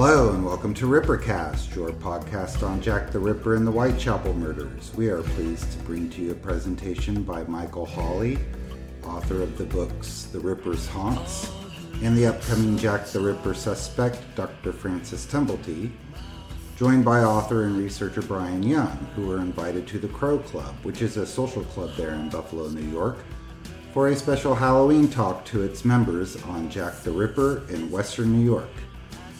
Hello and welcome to Rippercast, your podcast on Jack the Ripper and the Whitechapel murders. We are pleased to bring to you a presentation by Michael Hawley, author of the books The Ripper's Haunts and the upcoming Jack the Ripper suspect, Dr. Francis Tumblety, joined by author and researcher Brian Young, who were invited to the Crow Club, which is a social club there in Buffalo, New York, for a special Halloween talk to its members on Jack the Ripper in Western New York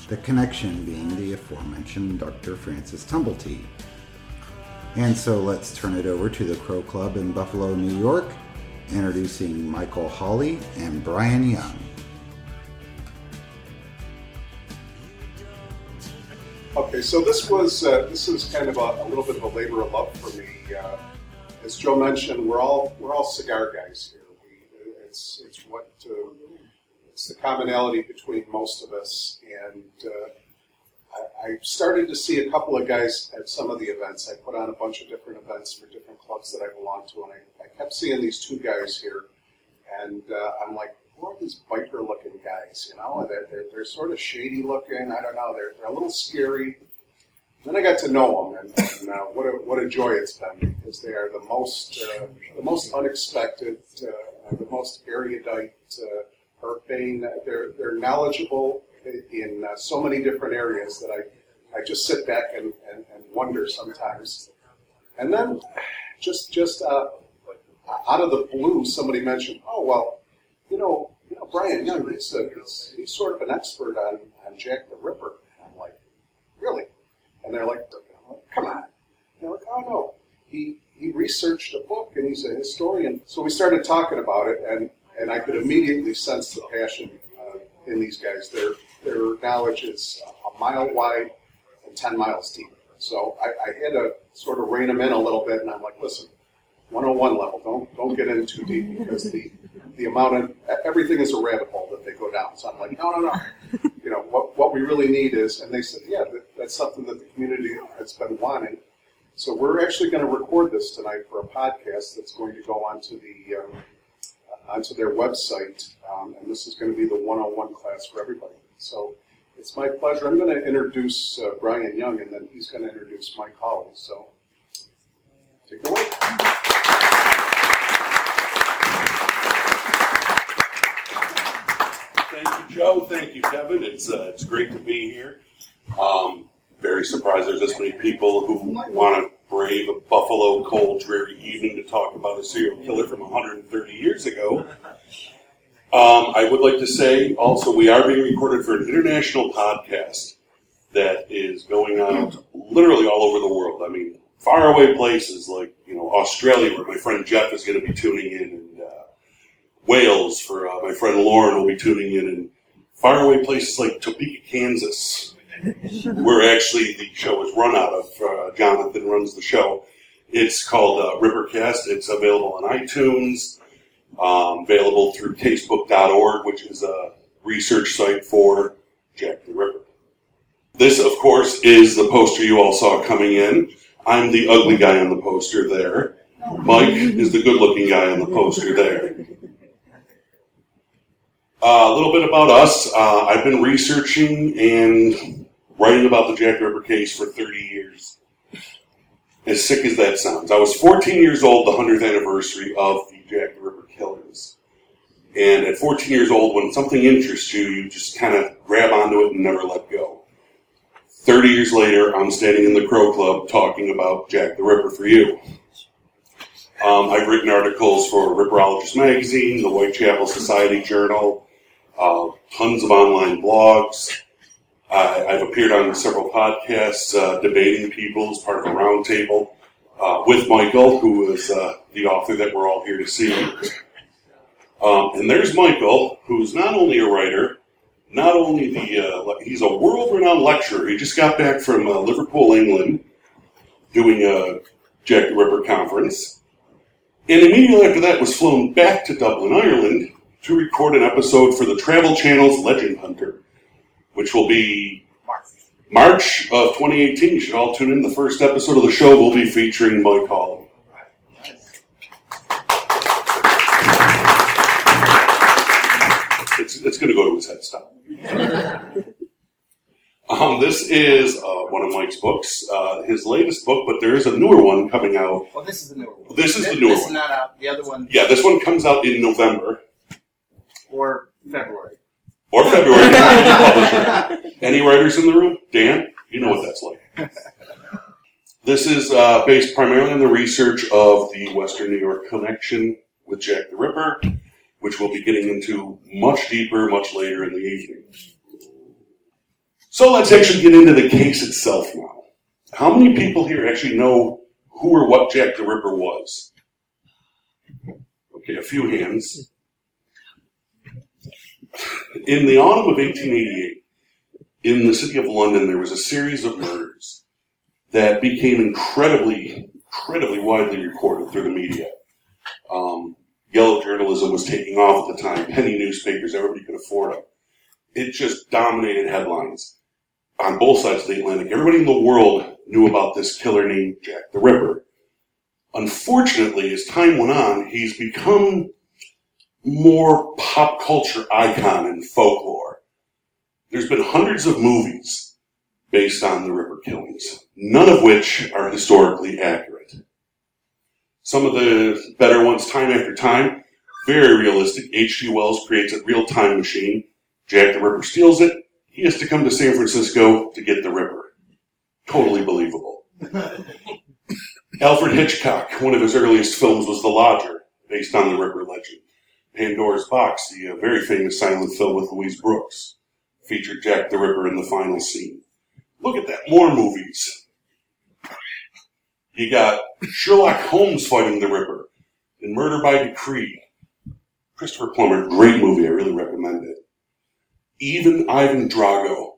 the connection being the aforementioned Dr. Francis Tumblety. And so let's turn it over to the Crow Club in Buffalo, New York, introducing Michael Hawley and Brian Young. Okay, so this was uh, this is kind of a, a, little bit of a labor of love for me. Uh, as Joe mentioned, we're all we're all cigar guys here. We, it's it's what uh, it's the commonality between most of us. And uh, I, I, started to see a couple of guys at some of the events. I put on a bunch of different events for different clubs that I belong to, and I, I kept seeing these two guys here. And uh, I'm like, who are these biker looking guys? You know, they're, they're, they're, sort of shady looking. I don't know. They're, they're a little scary. Then I got to know them, and, and uh, what, a, what a joy it's been because they are the most uh, the most unexpected, uh, the most erudite uh, are being they're they're knowledgeable in uh, so many different areas that I I just sit back and, and, and wonder sometimes. And then just just uh, out of the blue, somebody mentioned, oh well, you know, you know, Brian Young, he's, he's, he's sort of an expert on, on Jack the Ripper. And I'm like, really? And they're like, come on. And they're like, oh no, he he researched a book and he's a historian. So we started talking about it, and and I could immediately sense the passion uh, in these guys. Their their knowledge is a mile wide and ten miles deep. So I, I had to sort of rein them in a little bit, and I'm like, listen, 101 level, don't don't get in too deep because the the amount of everything is a rabbit hole that they go down. So I'm like, no, no, no. You know what what we really need is, and they said, yeah, that, that's something that the community has been wanting. So we're actually going to record this tonight for a podcast that's going to go onto the um, onto their website, um, and this is going to be the one-on-one class for everybody. So it's my pleasure. I'm going to introduce uh, Brian Young, and then he's going to introduce Mike Hawley. So take it away. Thank you, Joe. Thank you, Kevin. It's uh, it's great to be here. Um, very surprised there's this many people who want to brave a Buffalo cold, dreary evening to talk about a serial killer from 130 years ago. Um, I would like to say also we are being recorded for an international podcast that is going out literally all over the world. I mean, faraway places like you know Australia, where my friend Jeff is going to be tuning in, and uh, Wales for uh, my friend Lauren will be tuning in, and faraway places like Topeka, Kansas, where actually the show is run out of. Uh, Jonathan runs the show. It's called uh, Rippercast. It's available on iTunes, um, available through casebook.org, which is a research site for Jack the Ripper. This, of course, is the poster you all saw coming in. I'm the ugly guy on the poster there. Mike is the good looking guy on the poster there. Uh, a little bit about us. Uh, I've been researching and writing about the Jack Ripper case for 30 years. As sick as that sounds. I was 14 years old, the 100th anniversary of the Jack the Ripper killings. And at 14 years old, when something interests you, you just kind of grab onto it and never let go. 30 years later, I'm standing in the Crow Club talking about Jack the Ripper for you. Um, I've written articles for Ripperologist Magazine, the Whitechapel Society Journal, uh, tons of online blogs. Uh, I've appeared on several podcasts uh, debating people as part of a roundtable uh, with Michael, who is uh, the author that we're all here to see. Um, and there's Michael, who's not only a writer, not only the uh, he's a world-renowned lecturer. He just got back from uh, Liverpool, England, doing a Jack the Ripper conference, and immediately after that was flown back to Dublin, Ireland, to record an episode for the Travel Channel's Legend Hunter which will be March of 2018. You should all tune in. The first episode of the show will be featuring Mike Hawley. It's, it's going to go to his head. Stop. Um, this is uh, one of Mike's books, uh, his latest book, but there is a newer one coming out. Well, this is the newer one. This is the newer This is one. not out. The other one Yeah, this one comes out in November or February. or February. Any writers in the room? Dan, you know what that's like. This is uh, based primarily on the research of the Western New York connection with Jack the Ripper, which we'll be getting into much deeper, much later in the evening. So let's actually get into the case itself now. How many people here actually know who or what Jack the Ripper was? Okay, a few hands. In the autumn of 1888, in the city of London, there was a series of murders that became incredibly, incredibly widely reported through the media. Um, yellow journalism was taking off at the time. Penny newspapers, everybody could afford them. It just dominated headlines on both sides of the Atlantic. Everybody in the world knew about this killer named Jack the Ripper. Unfortunately, as time went on, he's become more pop culture icon and folklore. There's been hundreds of movies based on the Ripper killings, none of which are historically accurate. Some of the better ones, time after time, very realistic. H.G. Wells creates a real time machine. Jack the Ripper steals it. He has to come to San Francisco to get the Ripper. Totally believable. Alfred Hitchcock, one of his earliest films was The Lodger, based on the Ripper legend. Pandora's Box, the uh, very famous silent film with Louise Brooks, featured Jack the Ripper in the final scene. Look at that, more movies. You got Sherlock Holmes fighting the Ripper in Murder by Decree. Christopher Plummer, great movie, I really recommend it. Even Ivan Drago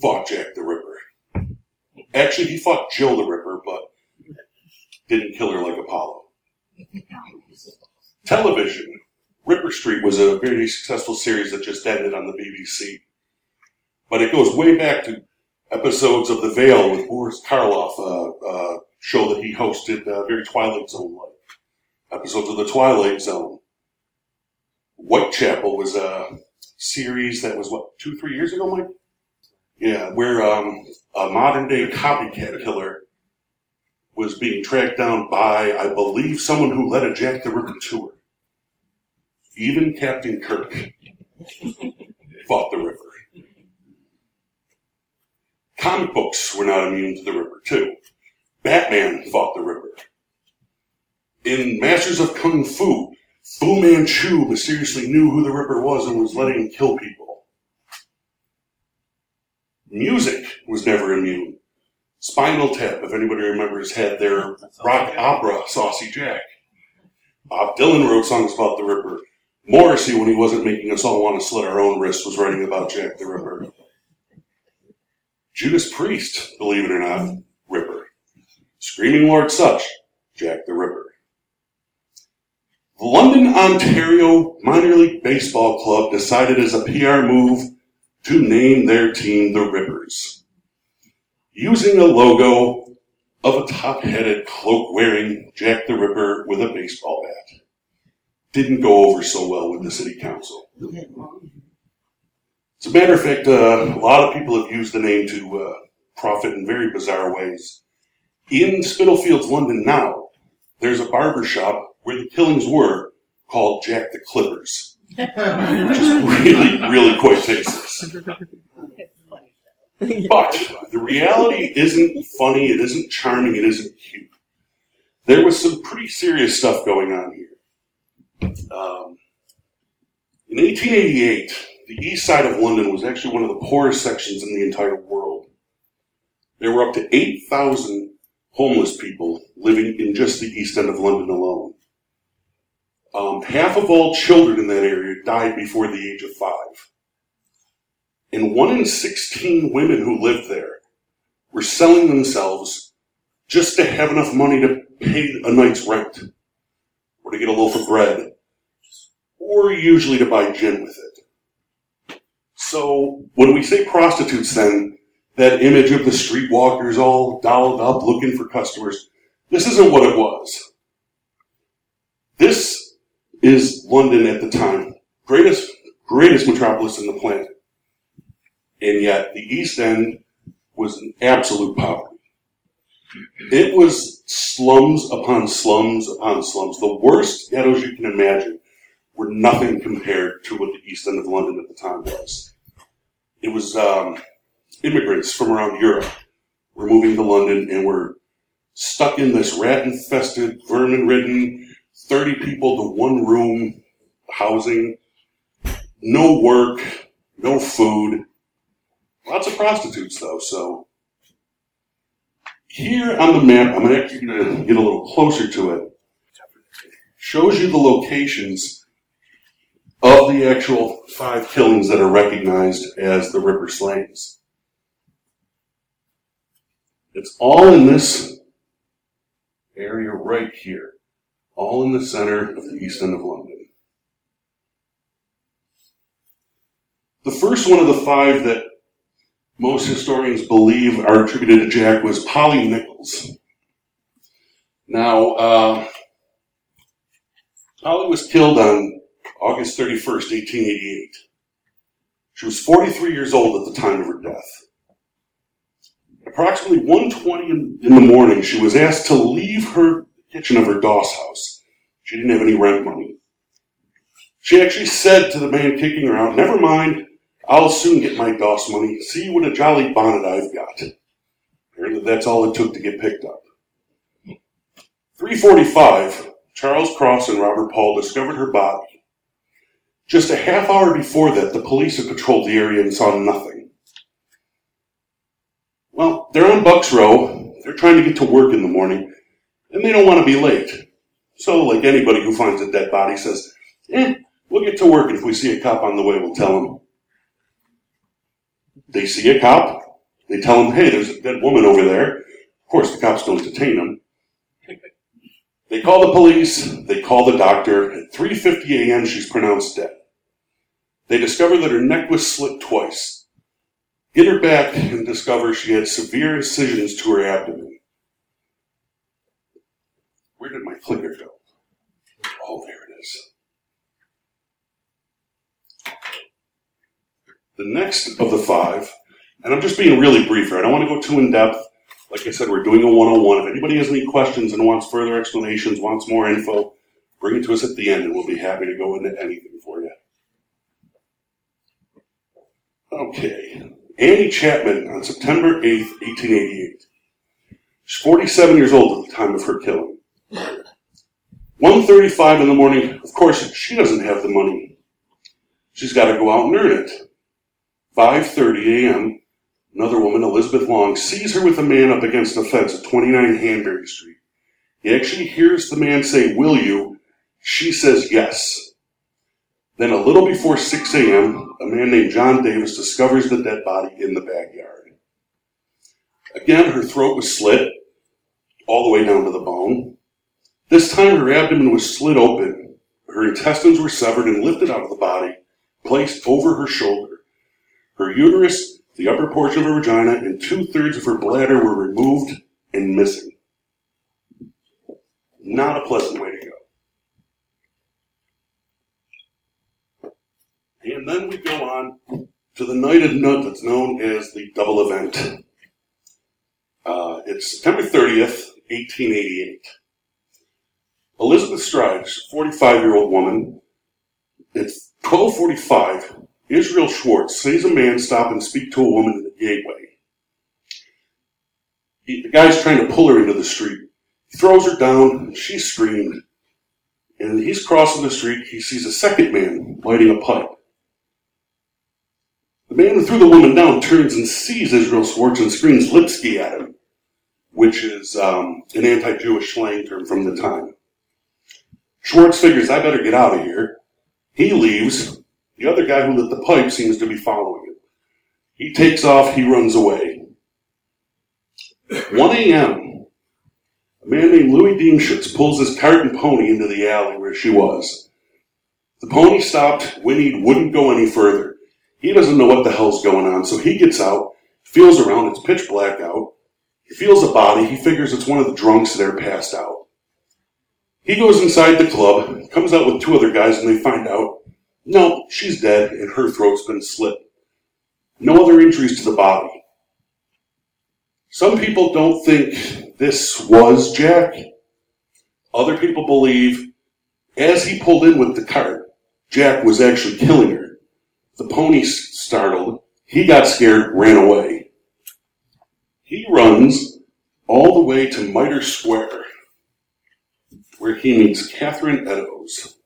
fought Jack the Ripper. Actually, he fought Jill the Ripper, but didn't kill her like Apollo. Television. Ripper Street was a very successful series that just ended on the BBC. But it goes way back to episodes of The Veil with Boris Karloff, uh, uh, show that he hosted, uh, very Twilight Zone like. Episodes of The Twilight Zone. Whitechapel was a series that was, what, two, three years ago, Mike? Yeah, where um, a modern day copycat killer was being tracked down by, I believe, someone who led a Jack the Ripper tour. Even Captain Kirk fought the Ripper. Comic books were not immune to the Ripper, too. Batman fought the Ripper. In Masters of Kung Fu, Fu Manchu mysteriously knew who the Ripper was and was letting him kill people. Music was never immune. Spinal Tap, if anybody remembers, had their rock opera Saucy Jack. Bob Dylan wrote songs about the Ripper. Morrissey, when he wasn't making us all want to slit our own wrists, was writing about Jack the Ripper. Judas Priest, believe it or not, Ripper. Screaming Lord Sutch, Jack the Ripper. The London, Ontario Minor League Baseball Club decided as a PR move to name their team the Rippers. Using a logo of a top-headed, cloak-wearing Jack the Ripper with a baseball bat. Didn't go over so well with the city council. As a matter of fact, uh, a lot of people have used the name to uh, profit in very bizarre ways. In Spitalfields, London now, there's a barber shop where the killings were called Jack the Clippers. Which is really, really quite tasteless. But the reality isn't funny, it isn't charming, it isn't cute. There was some pretty serious stuff going on here. Um, in 1888, the east side of London was actually one of the poorest sections in the entire world. There were up to 8,000 homeless people living in just the east end of London alone. Um, half of all children in that area died before the age of five. And one in 16 women who lived there were selling themselves just to have enough money to pay a night's rent, or to get a loaf of bread, or usually to buy gin with it. So when we say prostitutes, then that image of the streetwalkers all dolled up looking for customers, this isn't what it was. This is London at the time, greatest greatest metropolis in the planet. and yet the East End was an absolute poverty. It was slums upon slums upon slums. The worst ghettos you can imagine were nothing compared to what the East End of London at the time was. It was um, immigrants from around Europe were moving to London and were stuck in this rat infested, vermin ridden, 30 people to one room housing, no work, no food. Lots of prostitutes, though, so. Here on the map, I'm going to get a little closer to it. Shows you the locations of the actual five killings that are recognized as the Ripper slayings. It's all in this area right here, all in the center of the east end of London. The first one of the five that most historians believe are attributed to Jack was Polly Nichols. Now, uh, Polly was killed on August 31st, 1888. She was 43 years old at the time of her death. Approximately 1.20 in, the morning, she was asked to leave her kitchen of her Doss house. She didn't have any rent money. She actually said to the man kicking her out, never mind, I'll soon get my Doss money. See what a jolly bonnet I've got. Apparently that's all it took to get picked up. 345, Charles Cross and Robert Paul discovered her body. Just a half hour before that, the police had patrolled the area and saw nothing. Well, they're on Bucks Row. They're trying to get to work in the morning, and they don't want to be late. So, like anybody who finds a dead body says, eh, we'll get to work, and if we see a cop on the way, we'll tell him. They see a cop. They tell him, hey, there's a dead woman over there. Of course, the cops don't detain him. They call the police. They call the doctor. At 3.50 a.m., she's pronounced dead. They discover that her neck was slit twice. Get her back and discover she had severe incisions to her abdomen. Where did my clicker go? Oh, there it is. The next of the five, and I'm just being really brief here. I don't want to go too in depth. Like I said, we're doing a 101. If anybody has any questions and wants further explanations, wants more info, bring it to us at the end and we'll be happy to go into anything for you. Okay. Annie Chapman on September 8th, 1888. She's 47 years old at the time of her killing. 1.35 in the morning, of course, she doesn't have the money. She's got to go out and earn it. 5.30 a.m., another woman, Elizabeth Long, sees her with a man up against a fence at 29 Hanbury Street. He actually hears the man say, will you? She says yes. Then a little before 6 a.m., a man named John Davis discovers the dead body in the backyard. Again, her throat was slit all the way down to the bone. This time her abdomen was slit open. Her intestines were severed and lifted out of the body, placed over her shoulder. Her uterus, the upper portion of her vagina, and two thirds of her bladder were removed and missing. Not a pleasant way to go. And then we go on to the night of nut that's known as the double event. Uh, it's September 30th, 1888. Elizabeth Strides, 45 year old woman, it's 1245, Israel Schwartz sees a man stop and speak to a woman in the gateway. He, the guy's trying to pull her into the street. He throws her down, and she screamed. And he's crossing the street. He sees a second man lighting a pipe. The man who threw the woman down turns and sees Israel Schwartz and screams Lipsky at him, which is um, an anti Jewish slang term from the time. Schwartz figures, I better get out of here. He leaves. The other guy who lit the pipe seems to be following him. He takes off, he runs away. 1 a.m., a man named Louis Diemschutz pulls his cart and pony into the alley where she was. The pony stopped, whinnied, wouldn't go any further. He doesn't know what the hell's going on, so he gets out, feels around, it's pitch black out. He feels a body, he figures it's one of the drunks that are passed out. He goes inside the club, comes out with two other guys, and they find out no, she's dead and her throat's been slit. No other injuries to the body. Some people don't think this was Jack. Other people believe as he pulled in with the cart, Jack was actually killing her. The pony startled. He got scared, ran away. He runs all the way to Mitre Square, where he meets Catherine Eddowes.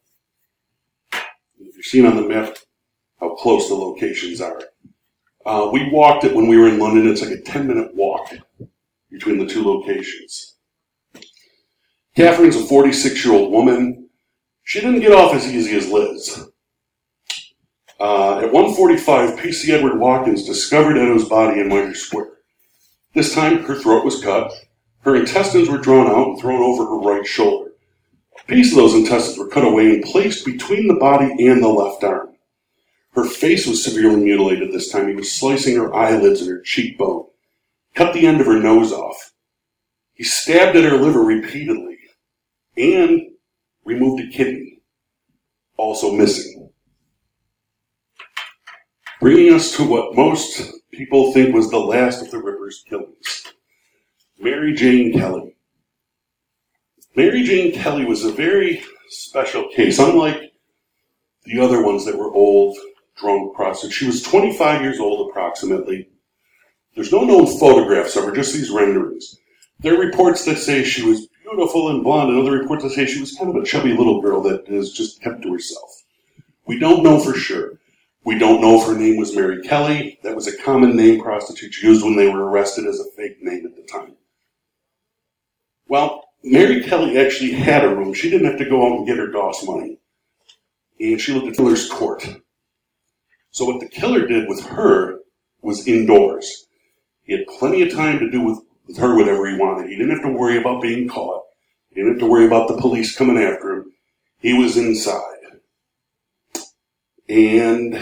If you've seen on the map how close the locations are. Uh, we walked it when we were in London. It's like a 10 minute walk between the two locations. Catherine's a 46 year old woman. She didn't get off as easy as Liz. Uh, at 1:45, PC Edward Watkins discovered Eddowes' body in Mitre Square. This time, her throat was cut, her intestines were drawn out and thrown over her right shoulder. A piece of those intestines were cut away and placed between the body and the left arm. Her face was severely mutilated this time. He was slicing her eyelids and her cheekbone, cut the end of her nose off. He stabbed at her liver repeatedly and removed a kidney, also missing. Bringing us to what most people think was the last of the Ripper's killings Mary Jane Kelly. Mary Jane Kelly was a very special case, unlike the other ones that were old, drunk prostitutes. She was 25 years old approximately. There's no known photographs of her, just these renderings. There are reports that say she was beautiful and blonde, and other reports that say she was kind of a chubby little girl that is just kept to herself. We don't know for sure. We don't know if her name was Mary Kelly. That was a common name prostitutes used when they were arrested as a fake name at the time. Well, Mary Kelly actually had a room. She didn't have to go out and get her Doss money. And she lived at Miller's Court. So what the killer did with her was indoors. He had plenty of time to do with, with her whatever he wanted. He didn't have to worry about being caught. He didn't have to worry about the police coming after him. He was inside. And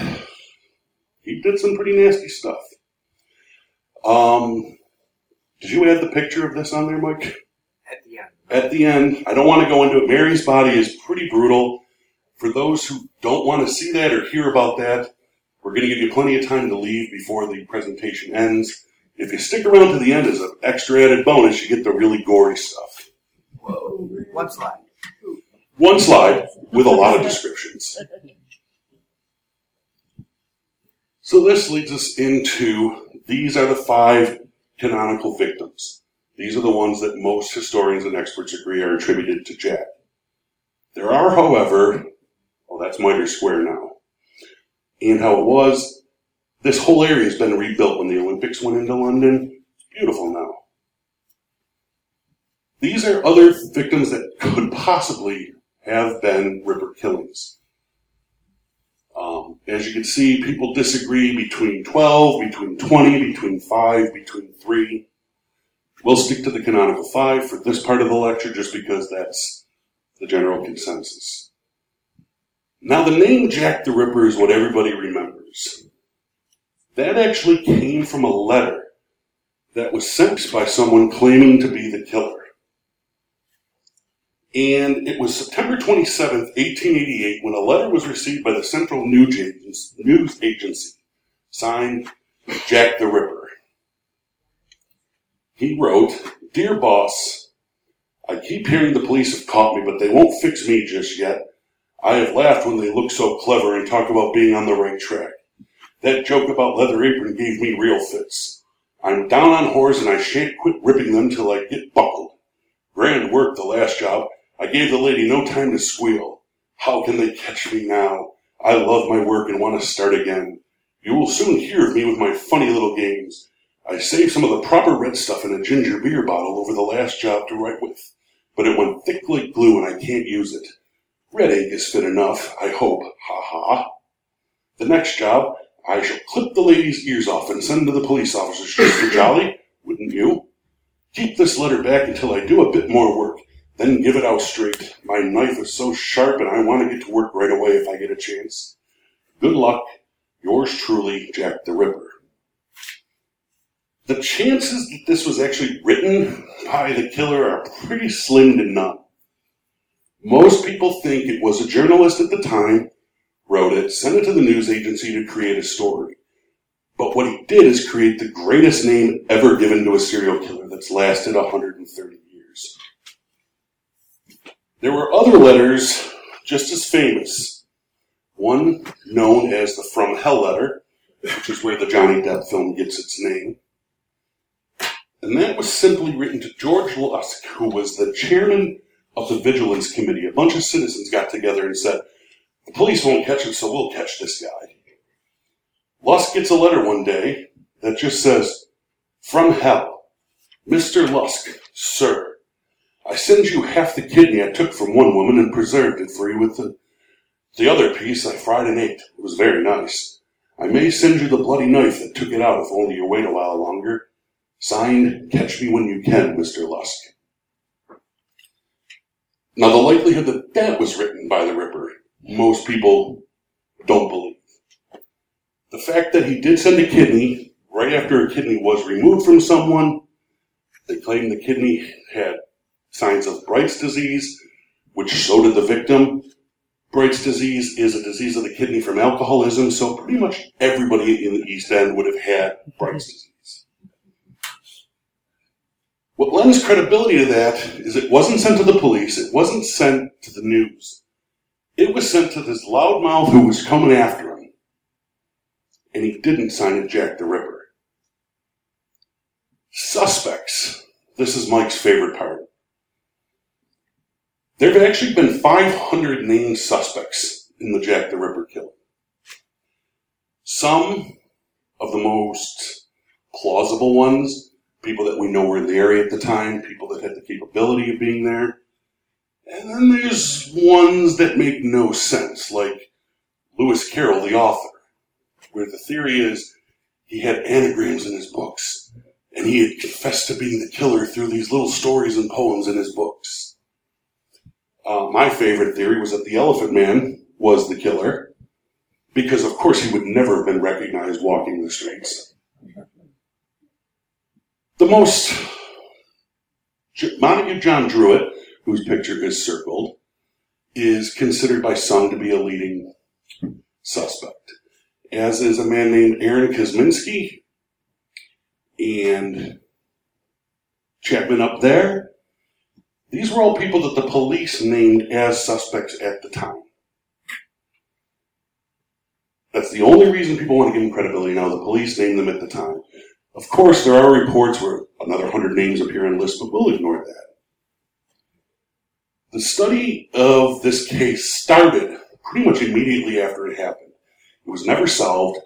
he did some pretty nasty stuff. Um, did you add the picture of this on there, Mike? At the end. At the end, I don't want to go into it. Mary's body is pretty brutal. For those who don't want to see that or hear about that, we're going to give you plenty of time to leave before the presentation ends. If you stick around to the end as an extra added bonus, you get the really gory stuff. Whoa. One slide. One slide with a lot of descriptions. So this leads us into these are the five canonical victims. These are the ones that most historians and experts agree are attributed to Jack. There are, however, oh, that's Mitre Square now. And how it was, this whole area has been rebuilt when the Olympics went into London. It's beautiful now. These are other victims that could possibly have been Ripper killings. Um, as you can see, people disagree between 12, between 20, between 5, between 3. We'll stick to the canonical 5 for this part of the lecture just because that's the general consensus. Now, the name Jack the Ripper is what everybody remembers. That actually came from a letter that was sent by someone claiming to be the killer. And it was September 27th, 1888, when a letter was received by the Central News Agency, signed Jack the Ripper. He wrote, Dear boss, I keep hearing the police have caught me, but they won't fix me just yet. I have laughed when they look so clever and talk about being on the right track. That joke about leather apron gave me real fits. I'm down on whores and I shan't quit ripping them till I get buckled. Grand work the last job. I gave the lady no time to squeal. How can they catch me now? I love my work and want to start again. You will soon hear of me with my funny little games. I saved some of the proper red stuff in a ginger beer bottle over the last job to write with, but it went thick like glue and I can't use it. Red ink is fit enough, I hope. Ha ha. The next job, I shall clip the lady's ears off and send to the police officers just for jolly, wouldn't you? Keep this letter back until I do a bit more work, then give it out straight. My knife is so sharp and I want to get to work right away if I get a chance. Good luck. Yours truly, Jack the Ripper. The chances that this was actually written by the killer are pretty slim to none. Most people think it was a journalist at the time, wrote it, sent it to the news agency to create a story. But what he did is create the greatest name ever given to a serial killer that's lasted 130 years. There were other letters just as famous. One known as the From Hell letter, which is where the Johnny Depp film gets its name. And that was simply written to George Lusk, who was the chairman of the Vigilance Committee. A bunch of citizens got together and said, the police won't catch him, so we'll catch this guy. Lusk gets a letter one day that just says, From hell, Mr. Lusk, sir, I send you half the kidney I took from one woman and preserved it for you with the, the other piece I fried and ate. It was very nice. I may send you the bloody knife that took it out if only you wait a while longer. Signed, Catch Me When You Can, Mr. Lusk. Now, the likelihood that that was written by the Ripper, most people don't believe. The fact that he did send a kidney right after a kidney was removed from someone, they claim the kidney had signs of Bright's disease, which so did the victim. Bright's disease is a disease of the kidney from alcoholism, so pretty much everybody in the East End would have had Bright's disease. What lends credibility to that is it wasn't sent to the police, it wasn't sent to the news. It was sent to this loudmouth who was coming after him. And he didn't sign it Jack the Ripper. Suspects. This is Mike's favorite part. There have actually been 500 named suspects in the Jack the Ripper killing. Some of the most plausible ones people that we know were in the area at the time, people that had the capability of being there. And then there's ones that make no sense, like Lewis Carroll, the author, where the theory is he had anagrams in his books, and he had confessed to being the killer through these little stories and poems in his books. Uh, my favorite theory was that the Elephant Man was the killer, because of course he would never have been recognized walking the streets. The most Montague John Druitt, whose picture is circled, is considered by some to be a leading suspect, as is a man named Aaron Kosminski and Chapman up there. These were all people that the police named as suspects at the time. That's the only reason people want to give them credibility now. The police named them at the time. Of course, there are reports where another 100 names appear on lists, but we'll ignore that. The study of this case started pretty much immediately after it happened. It was never solved.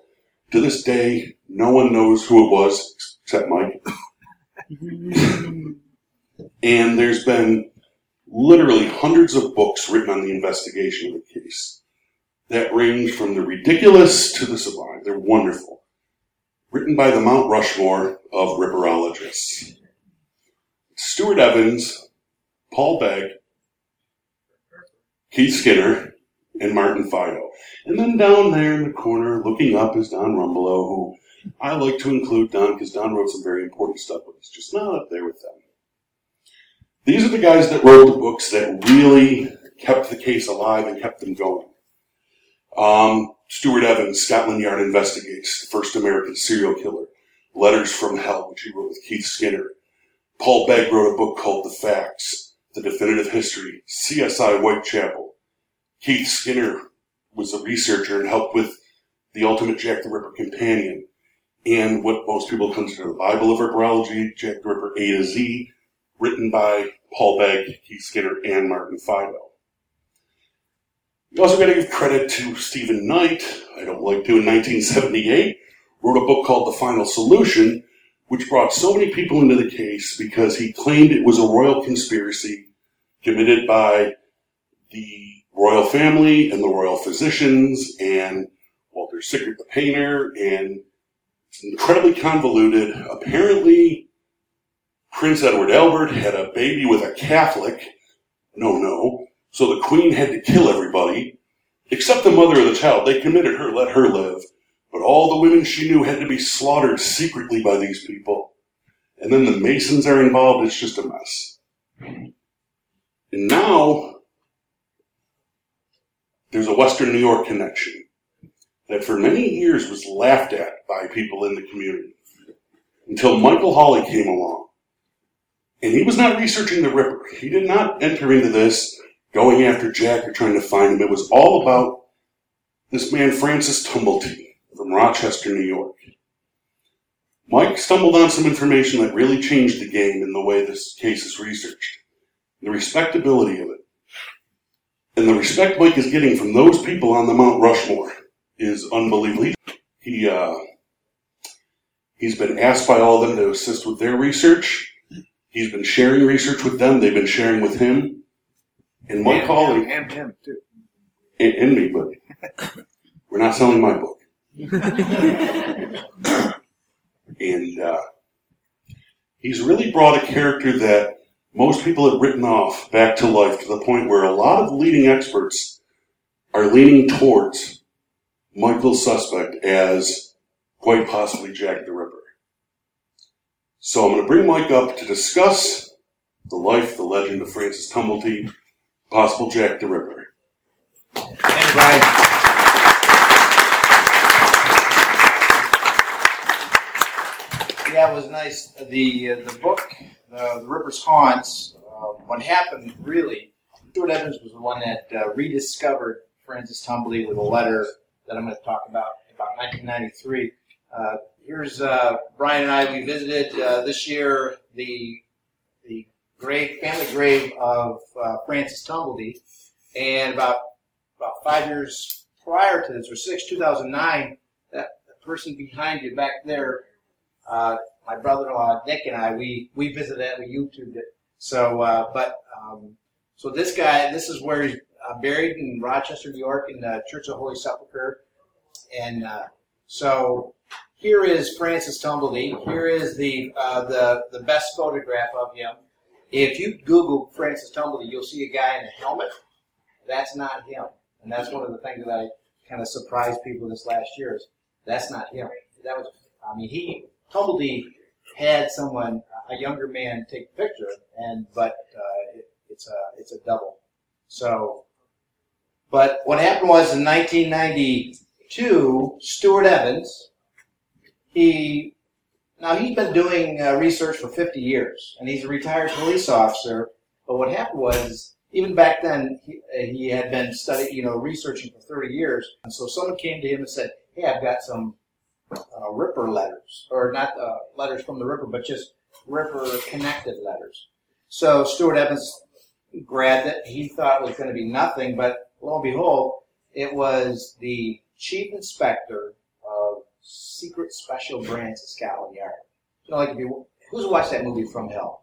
To this day, no one knows who it was except Mike. and there's been literally hundreds of books written on the investigation of the case that range from the ridiculous to the sublime. They're wonderful written by the Mount Rushmore of ripperologists. Stewart Evans, Paul Begg, Keith Skinner, and Martin Fido. And then down there in the corner, looking up, is Don Rumbelow, who I like to include Don because Don wrote some very important stuff, but he's just not up there with them. These are the guys that wrote the books that really kept the case alive and kept them going. Um, Stewart Evans, Scotland Yard Investigates, the first American serial killer. Letters from Hell, which he wrote with Keith Skinner. Paul Begg wrote a book called The Facts, The Definitive History, CSI Whitechapel. Keith Skinner was a researcher and helped with The Ultimate Jack the Ripper Companion and what most people consider the Bible of Ripperology, Jack the Ripper A to Z, written by Paul Begg, Keith Skinner, and Martin Fido. You also got to give credit to Stephen Knight. I don't like to. In 1978, wrote a book called The Final Solution, which brought so many people into the case because he claimed it was a royal conspiracy committed by the royal family and the royal physicians and Walter Sickert, the painter, and it's incredibly convoluted. Apparently, Prince Edward Albert had a baby with a Catholic. No, no. So the queen had to kill everybody, except the mother of the child. They committed her, let her live. But all the women she knew had to be slaughtered secretly by these people. And then the Masons are involved. It's just a mess. And now, there's a Western New York connection. that for many years was laughed at by people in the community until Michael Hawley came along. And he was not researching the Ripper. He did not enter into this going after Jack or trying to find him. It was all about this man, Francis Tumblety from Rochester, New York. Mike stumbled on some information that really changed the game in the way this case is researched. The respectability of it. And the respect Mike is getting from those people on the Mount Rushmore is unbelievable. He, uh, he's been asked by all of them to assist with their research. He's been sharing research with them. They've been sharing with him. And Mike and, Hawley. And, him, too. And, and me, but we're not selling my book. and uh, he's really brought a character that most people have written off back to life to the point where a lot of leading experts are leaning towards Michael's suspect as quite possibly Jack the Ripper. So I'm going to bring Mike up to discuss the life, the legend of Francis Tumblety, possible Jack the Ripper. Thanks, Brian. Yeah, it was nice. The uh, the book, uh, The Ripper's Haunts, uh, what happened really, Stewart Evans was the one that uh, rediscovered Francis Tumblety with a letter that I'm going to talk about, about 1993. Here's uh, Brian and I, we visited uh, this year the the grave, family grave of uh, Francis Tumblety, and about about five years prior to this, or six, 2009, that the person behind you back there uh, my brother-in-law Nick and I, we we visited it, we YouTubed it. So, uh, but um, so this guy, this is where he's uh, buried in Rochester, New York, in the Church of Holy Sepulchre, and so here is Francis Tumblety. Here is the uh, the the best photograph of him. If you Google Francis Tumblety, you'll see a guy in a helmet. That's not him, and that's one of the things that I kind of surprised people this last year is that's not him. That was, I mean, he Tumblety had someone, a younger man, take a picture, and but uh, it, it's a it's a double. So, but what happened was in 1992, Stewart Evans, he now he's been doing uh, research for 50 years, and he's a retired police officer. But what happened was, even back then, he, he had been studying, you know, researching for 30 years. And so someone came to him and said, "Hey, I've got some uh, Ripper letters, or not uh, letters from the Ripper, but just Ripper connected letters. So Stewart Evans grabbed it. He thought it was going to be nothing, but lo and behold, it was the chief inspector Secret Special Branch of Scotland Yard. You know, like if you who's watched that movie From Hell?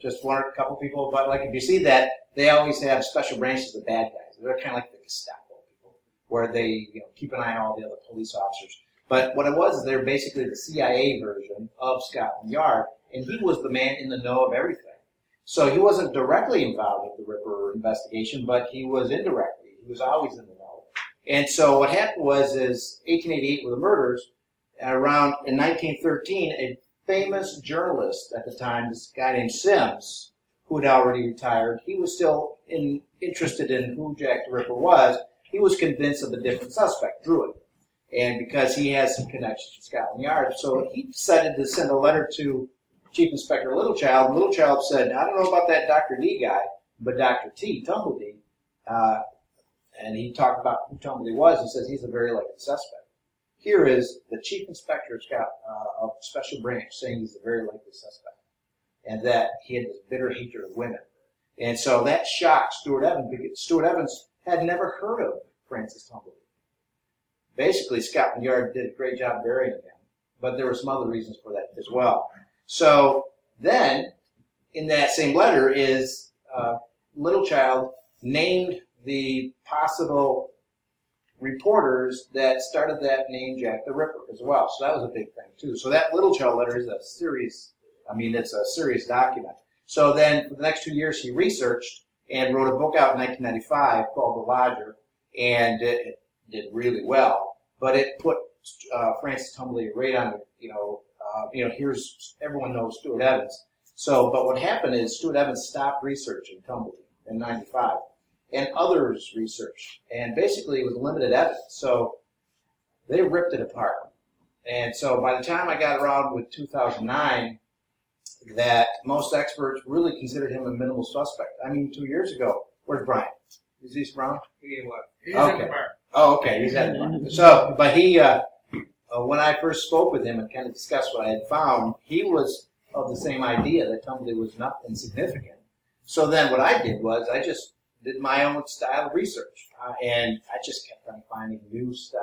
Just one or a couple people, but like if you see that, they always have special branches of bad guys. They're kind of like the Gestapo people, where they you know keep an eye on all the other police officers. But what it was is they're basically the CIA version of Scotland Yard, and he was the man in the know of everything. So he wasn't directly involved with the Ripper investigation, but he was indirectly. He was always in. And so what happened was, is 1888 with the murders, around in 1913, a famous journalist at the time, this guy named Sims, who had already retired, he was still in, interested in who Jack the Ripper was. He was convinced of a different suspect, Druitt and because he has some connections to Scotland Yard. So he decided to send a letter to Chief Inspector Littlechild. Littlechild said, I don't know about that Dr. D guy, but Dr. T, Tumblety, uh, and he talked about who Tumblety was. He says he's a very likely suspect. Here is the Chief Inspector of, Scott, uh, of Special Branch saying he's a very likely suspect, and that he had this bitter hatred of women. And so that shocked Stewart Evans because Stewart Evans had never heard of Francis Tumblety basically Scotland Yard did a great job burying him, but there were some other reasons for that as well. So then, in that same letter, is a little child named the possible reporters that started that name Jack the Ripper as well. So that was a big thing too. So that Littlechild letter is a serious, I mean, it's a serious document. So then for the next two years, he researched and wrote a book out in 1995 called The Lodger, and it did really well but it put uh, Francis Tumblety right on, you know, uh, you know, here's, everyone knows Stewart Evans. So, but what happened is Stewart Evans stopped researching Tumblety in 95 and others researched and basically it was limited evidence. So they ripped it apart. And so by the time I got around with 2009, that most experts really considered him a minimal suspect. I mean, two years ago, where's Brian? Is he Brown? He what? He's Okay. in the bar. Oh, okay, he's at the bar. So, but he, uh, uh, when I first spoke with him and kind of discussed what I had found, he was of the same idea that Tumblety was not insignificant. So then what I did was I just did my own style of research, uh, and I just kept on finding new stuff.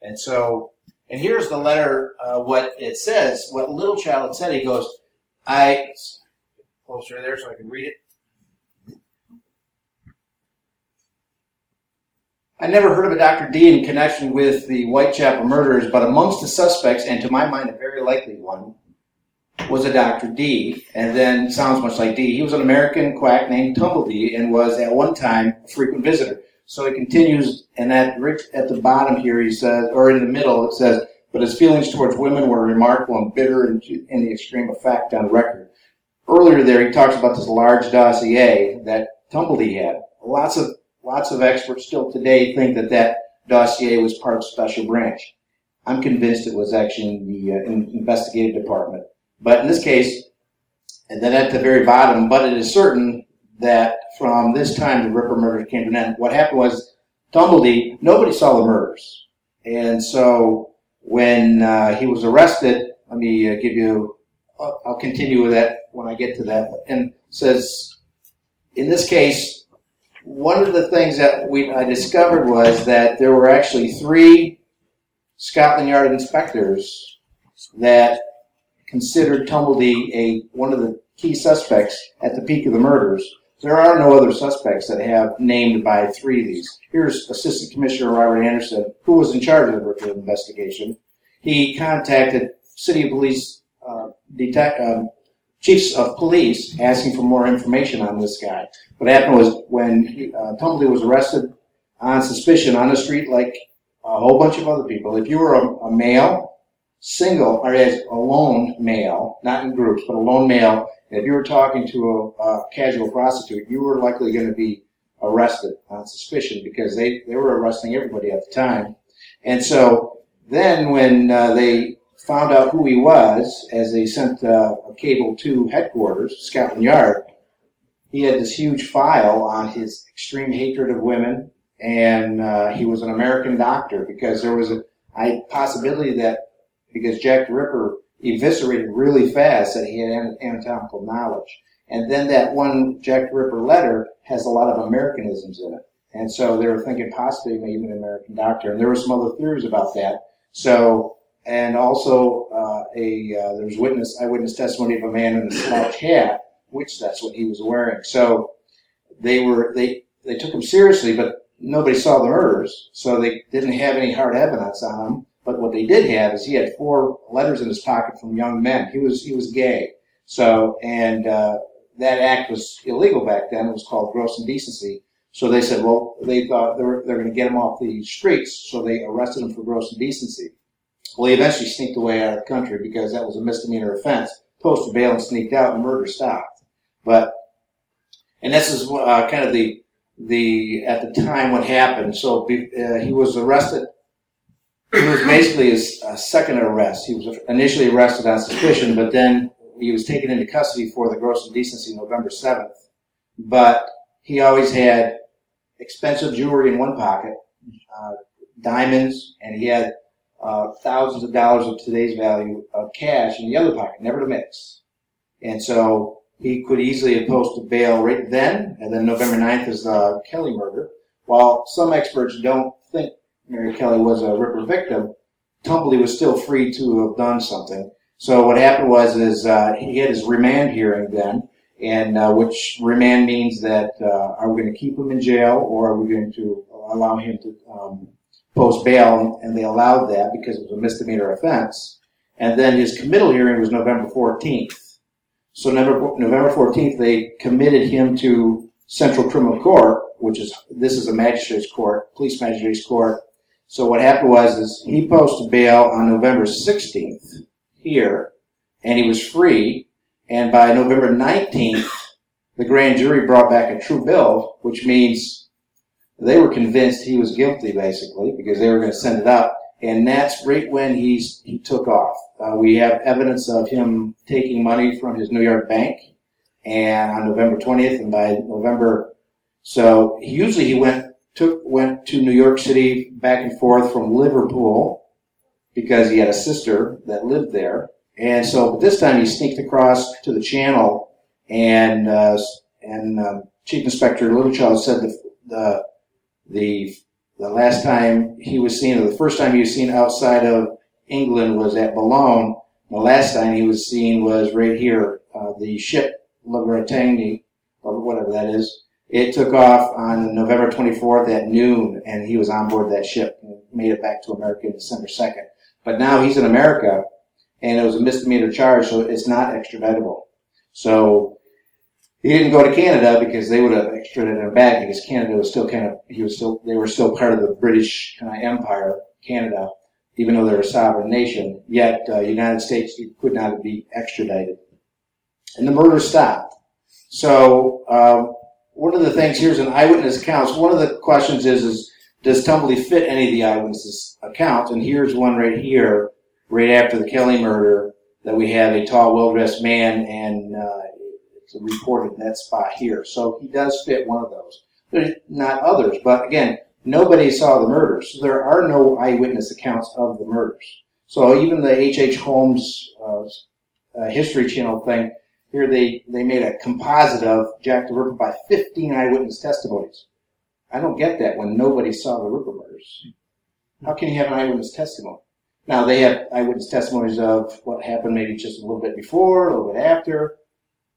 And so, and here's the letter, uh, what it says, what Littlechild said. He goes, I, closer there so I can read it. I never heard of a Dr. D in connection with the Whitechapel murders, but amongst the suspects, and to my mind a very likely one, was a Dr. T, and then sounds much like D. He was an American quack named Tumblety and was at one time a frequent visitor. So he continues, and at, at the bottom here he says, or in the middle it says, but his feelings towards women were remarkable and bitter in, in the extreme effect on record. Earlier there he talks about this large dossier that Tumblety had. Lots of Lots of experts still today think that that dossier was part of special branch. I'm convinced it was actually in the uh, in investigative department. But in this case, and then at the very bottom, but it is certain that from this time the Ripper murder came to an end. What happened was Tumblety, nobody saw the murders. And so when uh, he was arrested, let me uh, give you, I'll, I'll continue with that when I get to that. And says, in this case, one of the things that we I discovered was that there were actually three Scotland Yard inspectors that considered Tumblety a one of the key suspects at the peak of the murders. There are no other suspects that have named by three of these. Here's Assistant Commissioner Robert Anderson, who was in charge of the investigation. He contacted City Police uh, detect, um, chiefs of police asking for more information on this guy. What happened was when he, uh, was arrested on suspicion on the street, like a whole bunch of other people, if you were a, a male, single, or as a lone male, not in groups, but a lone male, if you were talking to a, a casual prostitute, you were likely going to be arrested on suspicion because they, they were arresting everybody at the time. And so then when uh, they found out who he was as they sent uh, a cable to headquarters, Scotland Yard. He had this huge file on his extreme hatred of women, and uh, he was an American doctor because there was a possibility that because Jack the Ripper eviscerated really fast that he had anatomical knowledge. And then that one Jack the Ripper letter has a lot of Americanisms in it. And so they were thinking possibly maybe an American doctor. And there were some other theories about that. So and also uh, a uh, there's witness eyewitness testimony of a man in a slouch hat, which that's what he was wearing. So they were they they took him seriously, but nobody saw the murders, so they didn't have any hard evidence on him. But what they did have is he had four letters in his pocket from young men. He was he was gay. So and uh, that act was illegal back then. It was called gross indecency. So they said, well, they thought they were, they're going to get him off the streets, so they arrested him for gross indecency. Well, he eventually sneaked away out of the country because that was a misdemeanor offense. Posted bail and sneaked out, and murder stopped. But, and this is uh, kind of the the at the time what happened. So uh, he was arrested. It was basically his uh, second arrest. He was initially arrested on suspicion, but then he was taken into custody for the gross indecency November seventh. But he always had expensive jewelry in one pocket, uh, diamonds, and he had uh, thousands of dollars of today's value of cash in the other pocket, never to mix. And so he could easily have posted bail right then, and then November 9th is the Kelly murder. While some experts don't Mary Kelly was a Ripper victim, Tumblety was still free to have done something. So what happened was is uh, he had his remand hearing then, and uh, which remand means that uh, are we going to keep him in jail or are we going to allow him to um, post bail, and they allowed that because it was a misdemeanor offense. And then his committal hearing was November 14th. So November, November 14th, they committed him to Central Criminal Court, which is, this is a magistrate's court, police magistrate's court. So what happened was, is he posted bail on November 16th here, and he was free. And by November 19th, the grand jury brought back a true bill, which means they were convinced he was guilty, basically, because they were going to send it up. and that's right when he's he took off. Uh, we have evidence of him taking money from his New York bank, and on November 20th, and by November, so usually he went took went to New York City back and forth from Liverpool because he had a sister that lived there, and so but this time he sneaked across to the Channel, and uh, and uh, Chief Inspector Littlechild said the the the the last time he was seen, or the first time he was seen outside of England was at Boulogne. The last time he was seen was right here. Uh, the ship La Bretagne, or whatever that is, it took off on November 24th at noon, and he was on board that ship and made it back to America December 2nd. But now he's in America, and it was a misdemeanor charge, so it's not extraditable. So he didn't go to Canada because they would have extradited him back because Canada was still kind of he was still they were still part of the British kind of empire, Canada, even though they're a sovereign nation. Yet uh, United States could not be extradited, and the murder stopped. So um, one of the things here's an eyewitness accounts. One of the questions is is does Tumblety fit any of the eyewitnesses accounts? And here's one right here, right after the Kelly murder, that we have a tall, well-dressed man and uh, it's reported that spot here. So he does fit one of those. There's not others, but again, nobody saw the murders. So there are no eyewitness accounts of the murders. So even the H.H. Holmes uh, uh, History Channel thing, here they, they made a composite of Jack the Ripper by 15 eyewitness testimonies. I don't get that when nobody saw the Ripper murders. How can you have an eyewitness testimony? Now they have eyewitness testimonies of what happened maybe just a little bit before, a little bit after,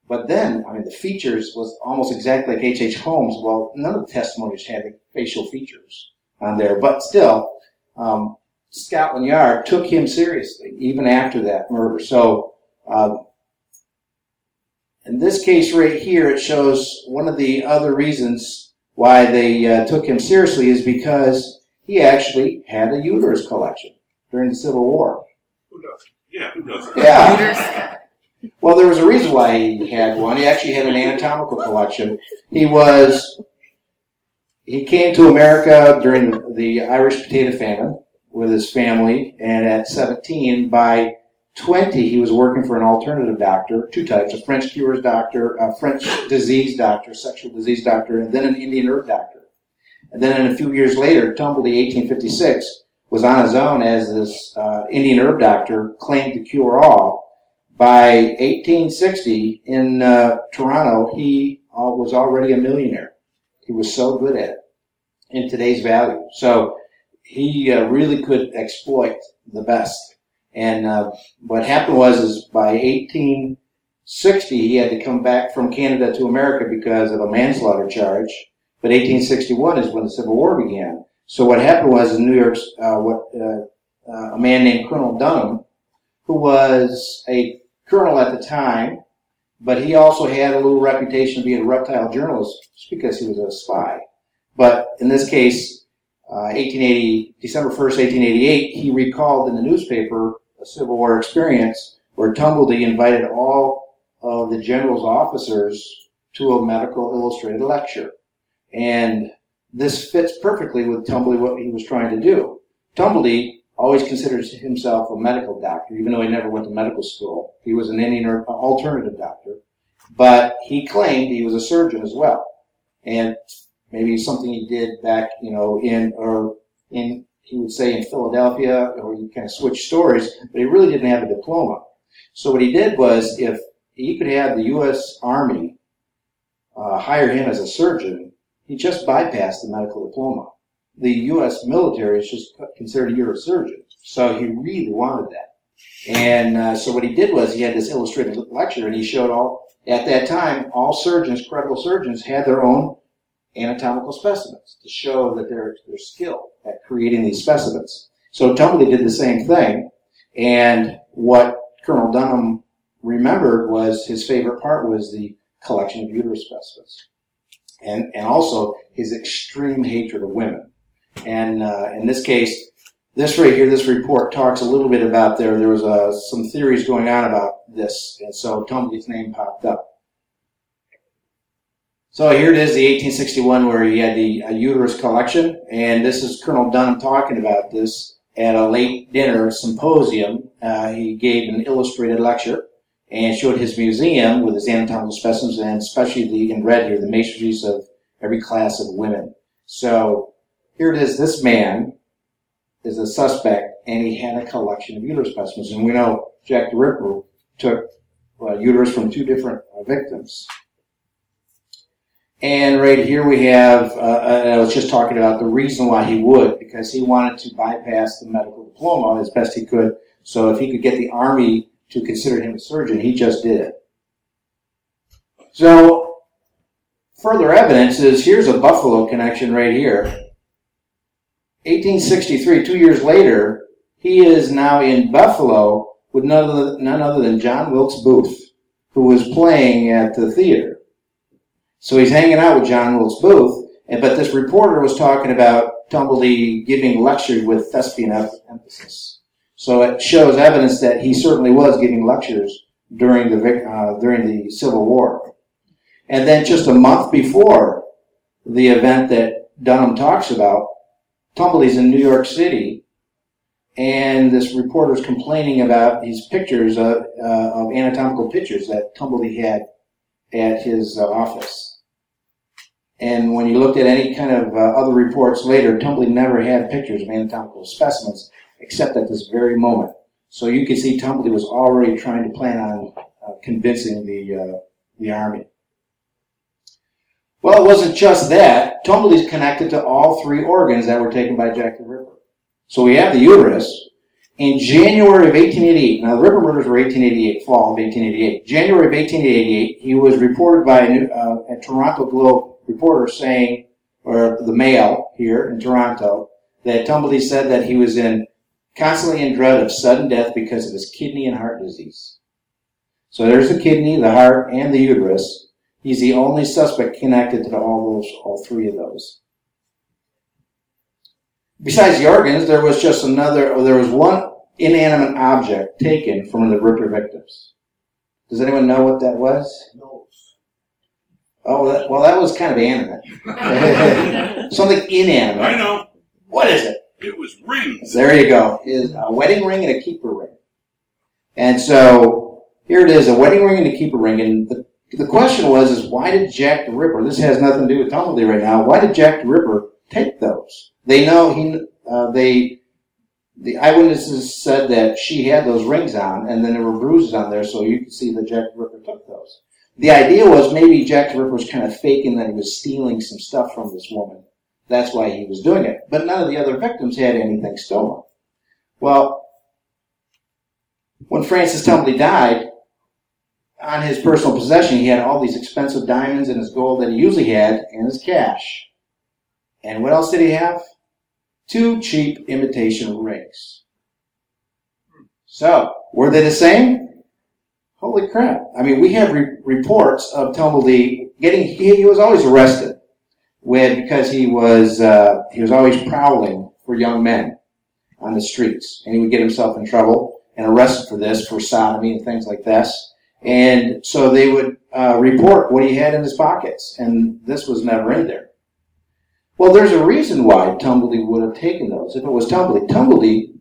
but then, I mean, the features was almost exactly like H.H. H. Holmes. Well, none of the testimonies had the facial features on there, but still, um, Scotland Yard took him seriously even after that murder. So, um, in this case right here, it shows one of the other reasons why they uh, took him seriously is because he actually had a uterus collection during the Civil War. Who does? Yeah, who does? Yeah. Well, there was a reason why he had one. He actually had an anatomical collection. He was he came to America during the, the Irish potato famine with his family, and at 17, by 20, he was working for an alternative doctor, two types, a French cures doctor, a French disease doctor, sexual disease doctor, and then an Indian herb doctor. And then in a few years later, Tumblety, 1856, was on his own as this uh, Indian herb doctor, claimed to cure all, by 1860 in uh, Toronto, he uh, was already a millionaire. He was so good at it in today's value. So he uh, really could exploit the best. And uh, what happened was, is by 1860, he had to come back from Canada to America because of a manslaughter charge. But 1861 is when the Civil War began. So what happened was in New York, uh, what uh, a man named Colonel Dunham, who was a colonel at the time, but he also had a little reputation of being a reptile journalist because he was a spy. But in this case, uh, 1880, December 1st, 1888, he recalled in the newspaper a Civil War experience where Tumblety invited all of the general's officers to a medical illustrated lecture. And this fits perfectly with Tumblety what he was trying to do. Tumblety always considers himself a medical doctor, even though he never went to medical school. He was an Indian alternative doctor, but he claimed he was a surgeon as well. And maybe something he did back, you know, in, or in, he would say in Philadelphia, or he kind of switched stories, but he really didn't have a diploma. So what he did was, if he could have the U.S. Army uh, hire him as a surgeon, he just bypassed the medical diploma the U.S. military is just considered a surgeon, So he really wanted that. And uh, so what he did was he had this illustrated lecture, and he showed all at that time all surgeons, credible surgeons, had their own anatomical specimens to show that they're they're skilled at creating these specimens. So Tumblety did the same thing, and what Colonel Dunham remembered was his favorite part was the collection of uterus specimens, and and also his extreme hatred of women. And uh, in this case, this right here, this report talks a little bit about there. There was uh, some theories going on about this, and so Tumblety's name popped up. So here it is, the 1861, where he had the uterus collection, and this is Colonel Dunn talking about this. at a late dinner symposium. Uh, he gave an illustrated lecture and showed his museum with his anatomical specimens and especially the, in red here, the matrices of every class of women. So here it is, this man is a suspect and he had a collection of uterus specimens. And we know Jack the Ripper took uh, uterus from two different uh, victims. And right here we have, uh, I was just talking about the reason why he would, because he wanted to bypass the medical diploma as best he could. So if he could get the Army to consider him a surgeon, he just did it. So further evidence is here's a Buffalo connection right here. 1863, two years later, he is now in Buffalo with none other, none other than John Wilkes Booth, who was playing at the theater. So he's hanging out with John Wilkes Booth, and, but this reporter was talking about Tumblety giving lectures with thespian emphasis. So it shows evidence that he certainly was giving lectures during the uh, during the Civil War. And then just a month before the event that Dunham talks about, Tumblety's in New York City, and this reporter's complaining about these pictures of, uh, of anatomical pictures that Tumblety had at his uh, office. And when you looked at any kind of uh, other reports later, Tumblety never had pictures of anatomical specimens except at this very moment. So you can see Tumblety was already trying to plan on uh, convincing the uh, the army. Well, it wasn't just that. Tumblety's connected to all three organs that were taken by Jack the Ripper. So we have the uterus. In January of 1888, now the Ripper murders were 1888, fall of 1888. January of 1888, he was reported by a, uh, a Toronto Globe reporter saying, or the Mail here in Toronto, that Tumblety said that he was in constantly in dread of sudden death because of his kidney and heart disease. So there's the kidney, the heart, and the uterus. He's the only suspect connected to all those, all three of those. Besides the organs, there was just another, there was one inanimate object taken from the Ripper victims. Does anyone know what that was? No. Oh, that, well, that was kind of animate. Something inanimate. I know. What is it? It was rings. There you go. Is a wedding ring and a keeper ring. And so here it is, a wedding ring and a keeper ring. And the, the question was, is why did Jack the Ripper? This has nothing to do with Tumblety right now. Why did Jack the Ripper take those? They know he. Uh, they the eyewitnesses said that she had those rings on, and then there were bruises on there, so you could see that Jack the Ripper took those. The idea was maybe Jack the Ripper was kind of faking that he was stealing some stuff from this woman. That's why he was doing it. But none of the other victims had anything stolen. Well, when Francis Tumblety died, on his personal possession, he had all these expensive diamonds and his gold that he usually had, and his cash. And what else did he have? Two cheap imitation rings. So, were they the same? Holy crap. I mean, we have re- reports of Tumblety getting, he, he, was always arrested with, because he was, uh, he was always prowling for young men on the streets. And he would get himself in trouble and arrested for this, for sodomy and things like this. And so they would uh, report what he had in his pockets, and this was never in there. Well, there's a reason why Tumblety would have taken those. If it was Tumblety, Tumblety,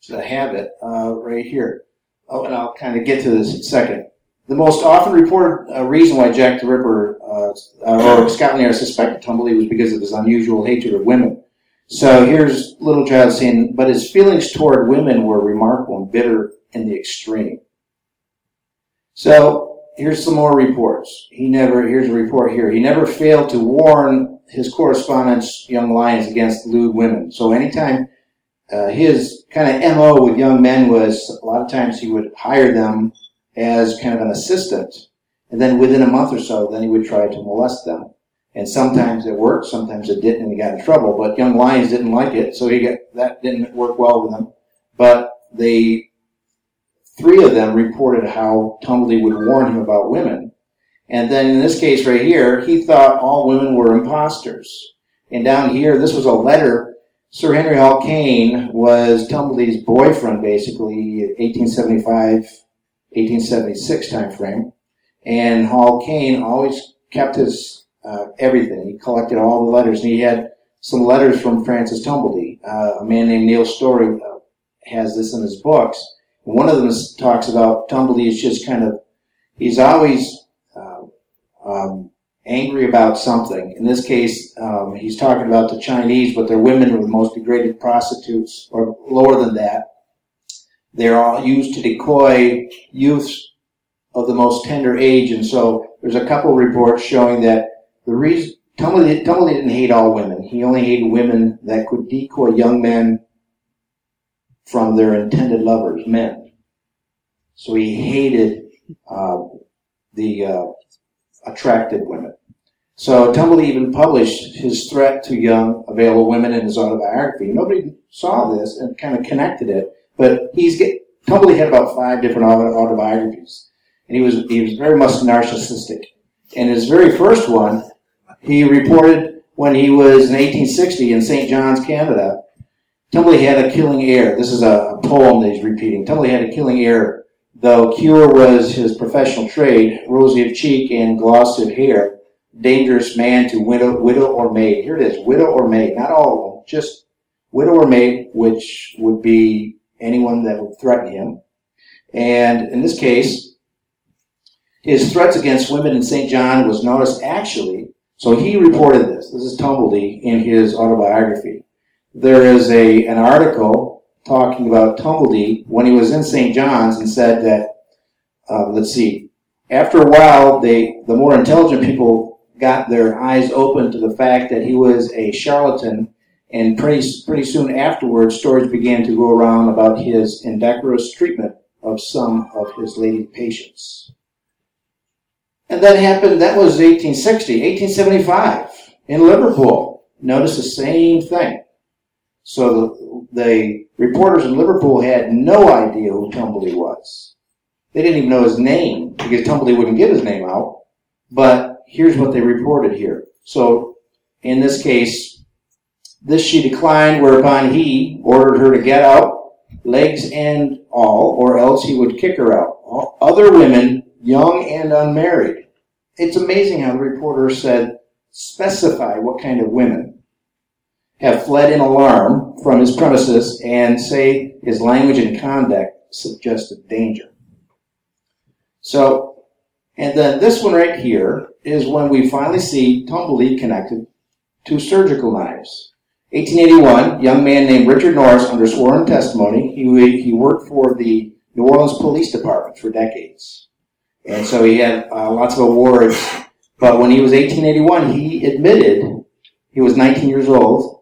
should I have it uh, right here? oh, and I'll kind of get to this in a second. The most often reported uh, reason why Jack the Ripper uh, or Scotland Yard suspected Tumblety was because of his unusual hatred of women. So here's Littlechild saying, but his feelings toward women were remarkable and bitter in the extreme. So here's some more reports. He never, here's a report here. He never failed to warn his correspondence, young lions, against lewd women. So anytime uh, his kind of MO with young men was a lot of times he would hire them as kind of an assistant. And then within a month or so, then he would try to molest them. And sometimes it worked, sometimes it didn't, and he got in trouble. But young lions didn't like it, so he got, that didn't work well with them. But they, three of them reported how Tumblety would warn him about women. And then in this case right here, he thought all women were imposters. And down here, this was a letter Sir Henry Hall Caine was Tumblety's boyfriend, basically, 1875, 1876 time frame. And Hall Caine always kept his uh, everything. He collected all the letters, and he had some letters from Francis Tumblety. uh, a man named Neil Storey uh, has this in his books. One of them talks about Tumblety is just kind of, he's always um, angry about something. In this case, um, he's talking about the Chinese, but they're women who are the most degraded prostitutes, or lower than that. They're all used to decoy youths of the most tender age, and so there's a couple reports showing that the reason Tumblety didn't hate all women. He only hated women that could decoy young men from their intended lovers, men. So he hated uh, the uh, attractive women. So Tumblety even published his threat to young available women in his autobiography. Nobody saw this and kind of connected it, but he's get, Tumblety had about five different autobiographies, and he was he was very much narcissistic. And his very first one, he reported when he was in 1860 in St. John's, Canada. Tumblety had a killing air. This is a poem that he's repeating. Tumblety had a killing air, though cure was his professional trade, rosy of cheek and glossy of hair dangerous man to widow, widow or maid. Here it is, widow or maid. Not all of them, just widow or maid, which would be anyone that would threaten him. And in this case, his threats against women in St. John was noticed actually, so he reported this. This is Tumblety in his autobiography. There is a, an article talking about Tumblety when he was in St. John's and said that, uh, let's see, after a while, they, the more intelligent people got their eyes open to the fact that he was a charlatan, and pretty, pretty soon afterwards, stories began to go around about his indecorous treatment of some of his lady patients. And that happened, that was 1860. 1875, in Liverpool, notice the same thing. So the, the reporters in Liverpool had no idea who Tumblety was. They didn't even know his name because Tumblety wouldn't give his name out. But here's what they reported here. So in this case, this she declined, whereupon he ordered her to get out, legs and all, or else he would kick her out. Other women, young and unmarried. It's amazing how the reporter said, specify what kind of women have fled in alarm from his premises and say his language and conduct suggested danger. So, and then this one right here is when we finally see Tumblety connected to surgical knives. 1881, young man named Richard Norris under sworn testimony. He, he worked for the New Orleans Police Department for decades. And so he had uh, lots of awards. But when he was 1881, he admitted he was 19 years old.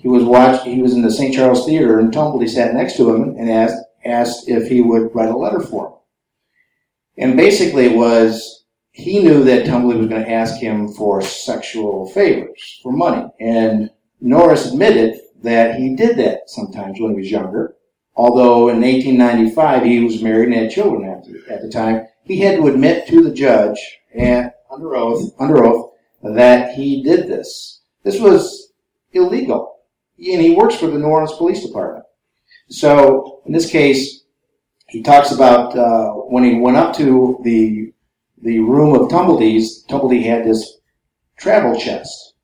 He was watched, he was in the St. Charles Theater and Tumblety sat next to him and asked, asked if he would write a letter for him. And basically it was, he knew that Tumblety was going to ask him for sexual favors, for money. And Norris admitted that he did that sometimes when he was younger. Although in 1895 he was married and had children at the, at the time, he had to admit to the judge and under oath, under oath, that he did this. This was illegal. And he works for the New Orleans Police Department. So in this case, he talks about uh, when he went up to the the room of Tumblety's, Tumblety had this travel chest.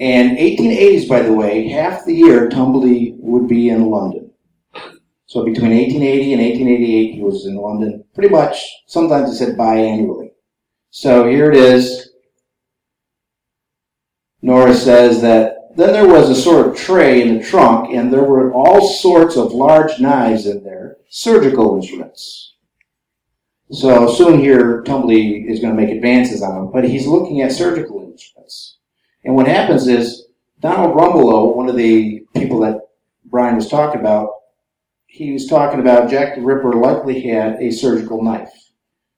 And 1880s, by the way, half the year Tumblety would be in London. So between 1880 and 1888, he was in London pretty much, sometimes he said biannually. So here it is. Norris says that then there was a sort of tray in the trunk, and there were all sorts of large knives in there, surgical instruments. So soon here, Tumblety is going to make advances on him, but he's looking at surgical instruments. And what happens is Donald Rumbelow, one of the people that Brian was talking about, he was talking about Jack the Ripper likely had a surgical knife,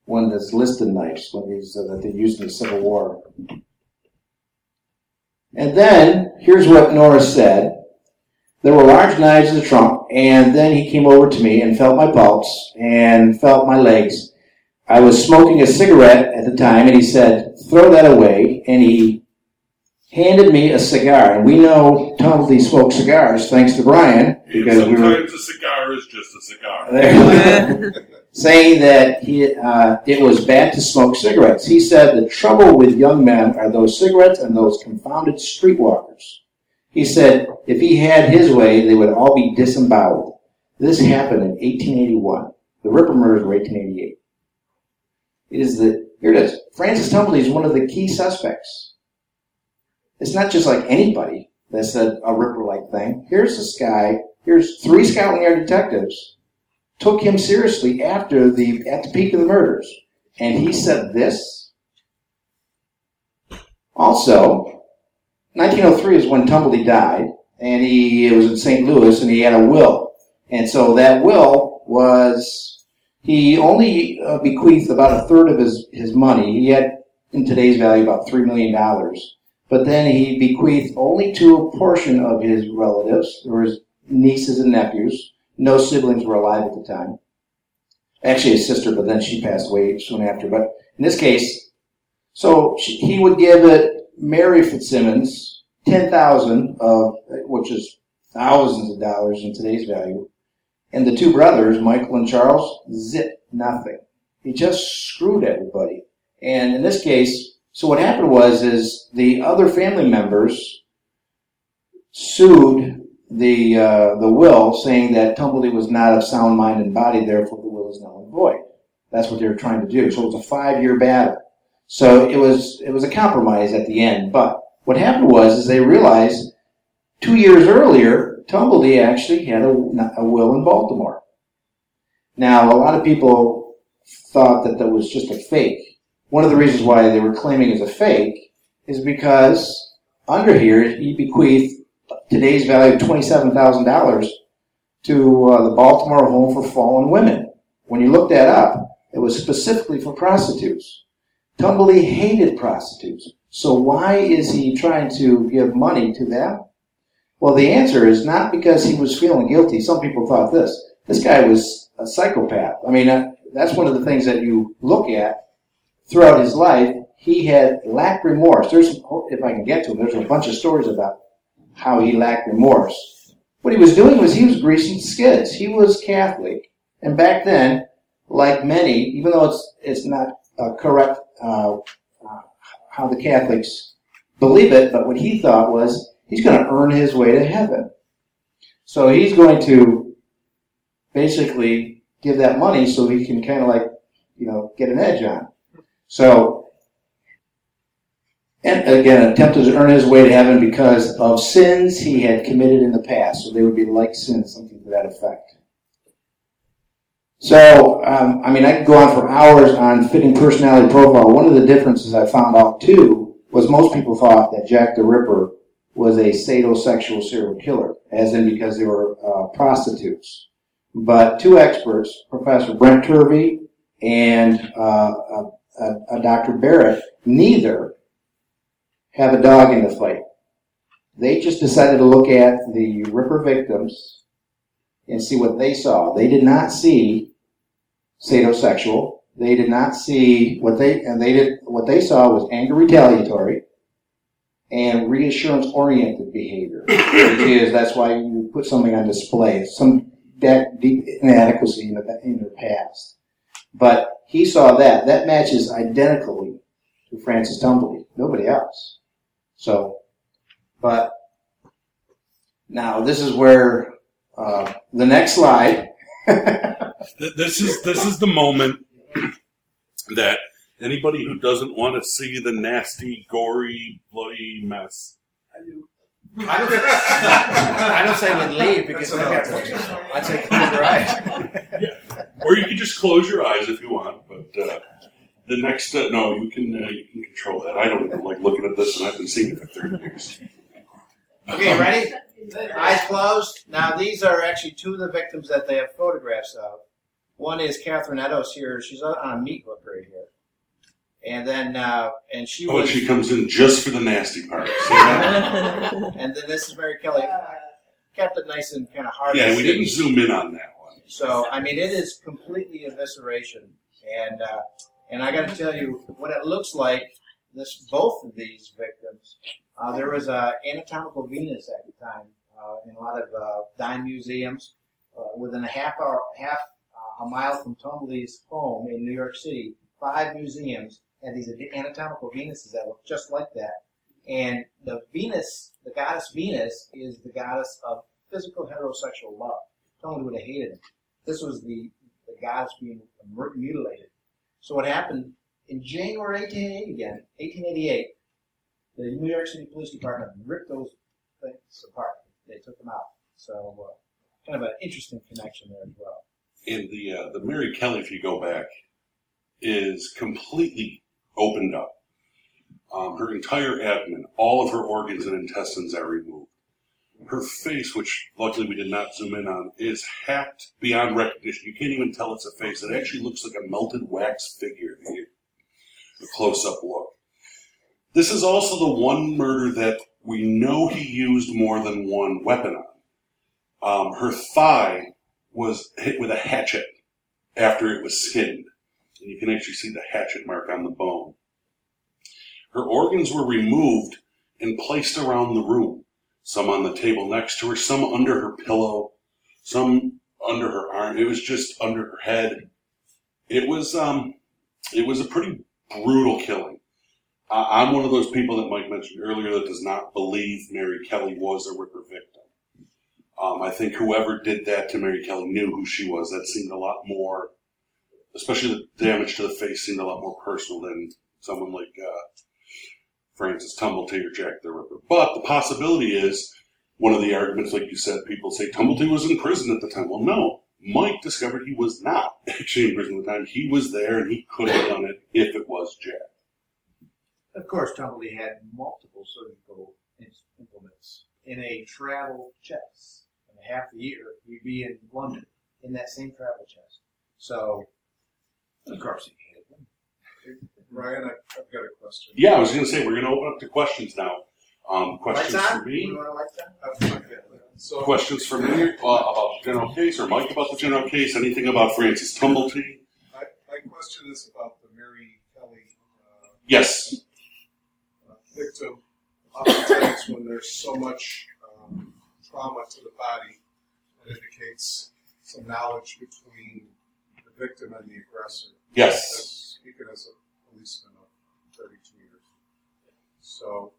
one of those Liston knives, that they used in the Civil War. And then here's what Norris said. There were large knives in the trunk, and then he came over to me and felt my pulse and felt my legs I was smoking a cigarette at the time, and he said, throw that away. And he handed me a cigar. And we know Tumblety smoked cigars, thanks to Brian. Because sometimes we were, a cigar is just a cigar. saying that he, uh, it was bad to smoke cigarettes. He said the trouble with young men are those cigarettes and those confounded streetwalkers. He said if he had his way, they would all be disemboweled. This happened in 1881. The Ripper murders were 1888. It is the here it is. Francis Tumblety is one of the key suspects. It's not just like anybody that said a Ripper-like thing. Here's this guy. Here's three Scotland Yard detectives took him seriously after the at the peak of the murders, and he said this. Also, 1903 is when Tumblety died, and he was in St. Louis, and he had a will, and so that will was he only uh, bequeathed about a third of his his money. He had in today's value about three million dollars, but then he bequeathed only to a portion of his relatives, or his nieces and nephews. No siblings were alive at the time. Actually, his sister, but then she passed away soon after. But in this case, so she, he would give it Mary Fitzsimmons ten thousand of, which is thousands of dollars in today's value, and the two brothers, Michael and Charles, zip nothing. He just screwed everybody. And in this case, so what happened was is the other family members sued the uh, the will, saying that Tumblety was not of sound mind and body, therefore the will is null and void. That's what they were trying to do. So it was a five year battle. So it was it was a compromise at the end. But what happened was is they realized two years earlier Tumblety actually had a, a will in Baltimore. Now a lot of people thought that that was just a fake. One of the reasons why they were claiming it's a fake is because under here he bequeathed today's value of $27,000 to uh, the Baltimore Home for Fallen Women. When you look that up, it was specifically for prostitutes. Tumblety hated prostitutes. So why is he trying to give money to them? Well, the answer is not because he was feeling guilty. Some people thought this. This guy was a psychopath. I mean, uh, that's one of the things that you look at throughout his life. He had lacked remorse. There's, if I can get to him, there's a bunch of stories about how he lacked remorse. What he was doing was he was greasing skids. He was Catholic, and back then, like many, even though it's it's not uh, correct uh, uh, how the Catholics believe it, but what he thought was he's going to earn his way to heaven. So he's going to basically give that money so he can kind of like you know get an edge on. So and again, attempted to earn his way to heaven because of sins he had committed in the past. So they would be like sins, something to that effect. So, um, I mean, I could go on for hours on fitting personality profile. One of the differences I found out too was most people thought that Jack the Ripper was a sadomasochistic serial killer, as in because they were uh, prostitutes. But two experts, Professor Brent Turvey and uh, uh, Dr. Barrett, neither have a dog in the fight. They just decided to look at the Ripper victims and see what they saw. They did not see sadosexual. They did not see what they and they did what they saw was anger retaliatory and reassurance oriented behavior, which is that's why you put something on display, some deep inadequacy in the in your past. But he saw that. That matches identically to Francis Tumblety. Nobody else. So, but now this is where uh, the next slide. this is this is the moment that anybody who doesn't want to see the nasty, gory, bloody mess. I do. I don't, I don't say would leave because I'd say close your eyes. yeah. Or you can just close your eyes if you want, but uh, the next uh, no, you can uh, you can control that. I don't even like looking at this, and I've been seeing it for thirty years. Okay, ready? Eyes closed. Now these are actually two of the victims that they have photographs of. One is Catherine Eddowes here. She's on a meat hook right here. And then, uh, and she oh, was. she comes in just for the nasty part. and then this is Mary Kelly. Kept it nice and kind of hard. Yeah, we didn't zoom in on that one. So, I mean, it is completely evisceration. And uh, and I got to tell you what it looks like. This both of these victims. Uh, there was a anatomical Venus at the time uh, in a lot of uh, dime museums. Uh, within a half hour, half uh, a mile from Tumblety's home in New York City, five museums had these anatomical Venuses that look just like that. And the Venus, the goddess Venus, is the goddess of physical heterosexual love. Someone would have hated him. This was the, the goddess being mutilated. So what happened in January 1888 again, 1888, the New York City Police Department ripped those things apart. They took them out. So uh, kind of an interesting connection there as well. And the uh, the Mary Kelly, if you go back, is completely opened up. Um, her entire abdomen, all of her organs and intestines are removed. Her face, which luckily we did not zoom in on, is hacked beyond recognition. You can't even tell it's a face. It actually looks like a melted wax figure. A close up look. This is also the one murder that we know he used more than one weapon on. Um, her thigh was hit with a hatchet after it was skinned. And you can actually see the hatchet mark on the bone. Her organs were removed and placed around the room. Some on the table next to her, some under her pillow, some under her arm. It was just under her head. It was um, it was a pretty brutal killing. I'm one of those people that Mike mentioned earlier that does not believe Mary Kelly was a Ripper victim. Um, I think whoever did that to Mary Kelly knew who she was. That seemed a lot more, especially the damage to the face seemed a lot more personal than someone like uh, Francis Tumblety or Jack the Ripper. But the possibility is one of the arguments, like you said, people say Tumblety was in prison at the time. Well, no. Mike discovered he was not actually in prison at the time. He was there and he could have done it if it was Jack. Of course, Tumblety had multiple surgical implements in a travel chest. And half the year, he'd be in London in that same travel chest. So, of course, he hated them. Ryan, I, have got a question. Yeah, I was going to say we're going to open up to questions now. Um, questions lights for me. on? So, Questions for me uh, about the general case, or Mike about the general case? Anything about Francis Tumblety? my, my question is about the Mary Kelly uh, Yes. uh, victim. Oftentimes, when there's so much um, trauma to the body, it indicates some knowledge between the victim and the aggressor. Yes. As, speaking as a policeman of 32 years. So,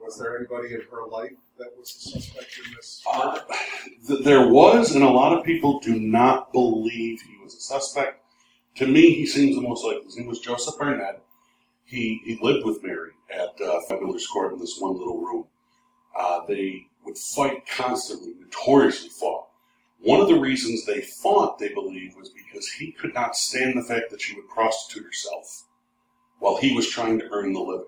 was there anybody in her life that was a suspect in this? Uh, th- there was, and a lot of people do not believe he was a suspect. To me, he seems the most likely. His name was Joseph Barnett. He, he lived with Mary at uh, Fabulous Court in this one little room. Uh, they would fight constantly, notoriously fought. One of the reasons they fought, they believe, was because he could not stand the fact that she would prostitute herself while he was trying to earn the living.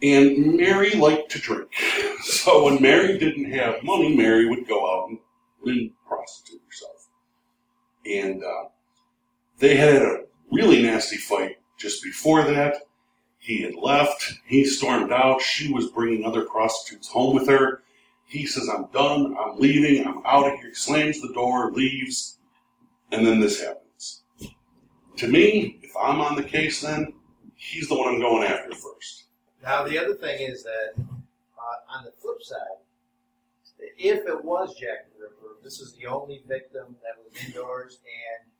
And Mary liked to drink. So when Mary didn't have money, Mary would go out and, and prostitute herself. And uh, they had a really nasty fight just before that. He had left. He stormed out. She was bringing other prostitutes home with her. He says, I'm done. I'm leaving. I'm out of here. Slams the door, leaves. And then this happens. To me, I'm on the case then, he's the one I'm going after first. Now, the other thing is that uh, on the flip side, if it was Jack the Ripper, this is the only victim that was indoors, and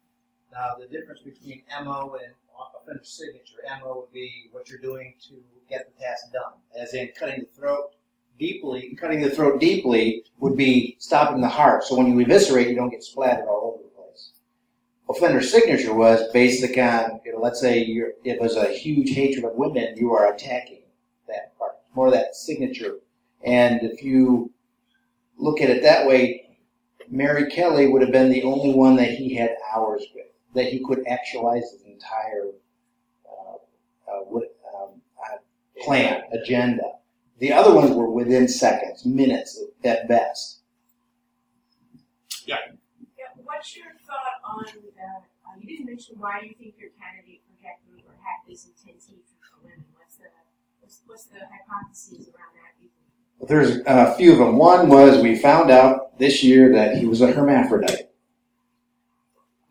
now the difference between MO and offender signature, MO would be what you're doing to get the task done, as in cutting the throat deeply. Cutting the throat deeply would be stopping the heart, so when you eviscerate, you don't get splattered all over. Offender signature was based on, you know, let's say you it was a huge hatred of women, you are attacking that part, more that signature. And if you look at it that way, Mary Kelly would have been the only one that he had hours with, that he could actualize his entire uh, uh, um, uh, plan, agenda. The other ones were within seconds, minutes at best. Yeah, yeah what's your thought on, uh, you didn't mention why you think your candidate for Jack Ripper had this intense hatred for women. What's the, what's, what's the hypotheses around that? There's a few of them. One was we found out this year that he was a hermaphrodite.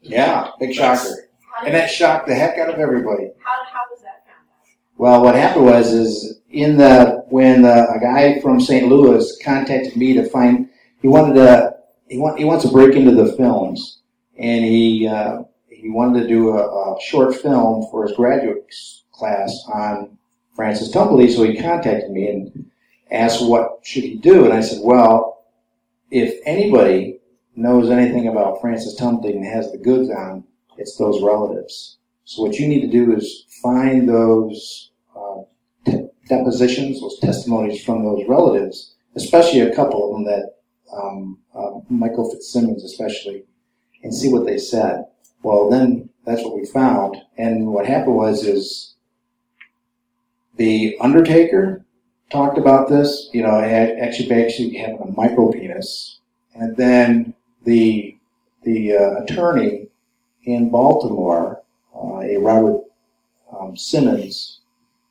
Yeah, big shocker. And that shocked the heck out of everybody. How, how was that found out? Well, what happened was is in the when the, a guy from St. Louis contacted me to find he wanted to he want he wants to break into the films and he uh, he wanted to do a, a short film for his graduate class on Francis Tumblety, so he contacted me and asked what should he do, and I said, well, if anybody knows anything about Francis Tumblety and has the goods on, it's those relatives. So what you need to do is find those uh, depositions, those testimonies from those relatives, especially a couple of them that um, uh, Michael Fitzsimmons, especially, and see what they said. Well, then that's what we found, and what happened was is the Undertaker talked about this. You know, had, actually actually having a micro penis, and then the the uh, attorney in Baltimore, uh, a Robert um, Simmons,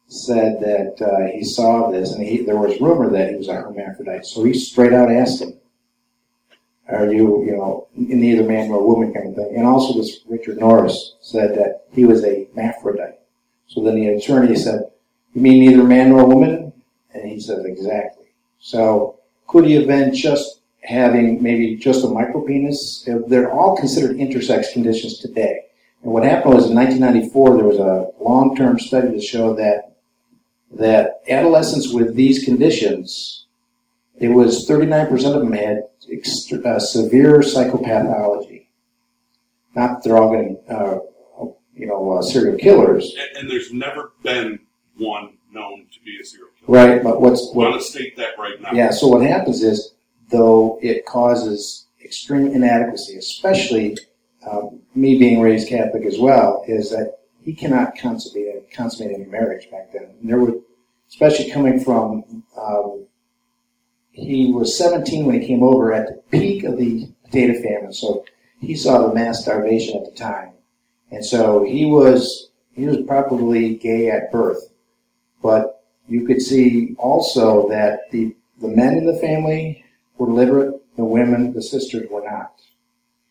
said that uh, he saw this, and he, there was rumor that he was a hermaphrodite. So he straight out asked him, "Are you, you know, neither man nor woman kind of thing?" And also, this Richard Norris said that he was a hermaphrodite. So then the attorney said, "You mean neither man nor woman?" And he said, "Exactly." So could he have been just having maybe just a micropenis? They're all considered intersex conditions today. And what happened was in 1994, there was a long-term study that showed that that adolescents with these conditions, it was 39% of them had ext- uh, severe psychopathology. Not that they're all getting, uh, you know, uh, serial killers, And, and there's never been one known to be a serial killer. right? But what's I want to state that right now. Yeah, so what happens is, though it causes extreme inadequacy, especially um, me being raised Catholic as well, is that he cannot consummate, consummate any marriage back then. And there would, especially coming from, um, he was 17 when he came over at the peak of the potato famine, so he saw the mass starvation at the time. And so he was, he was probably gay at birth. But you could see also that the the men in the family were literate, the women, the sisters were not.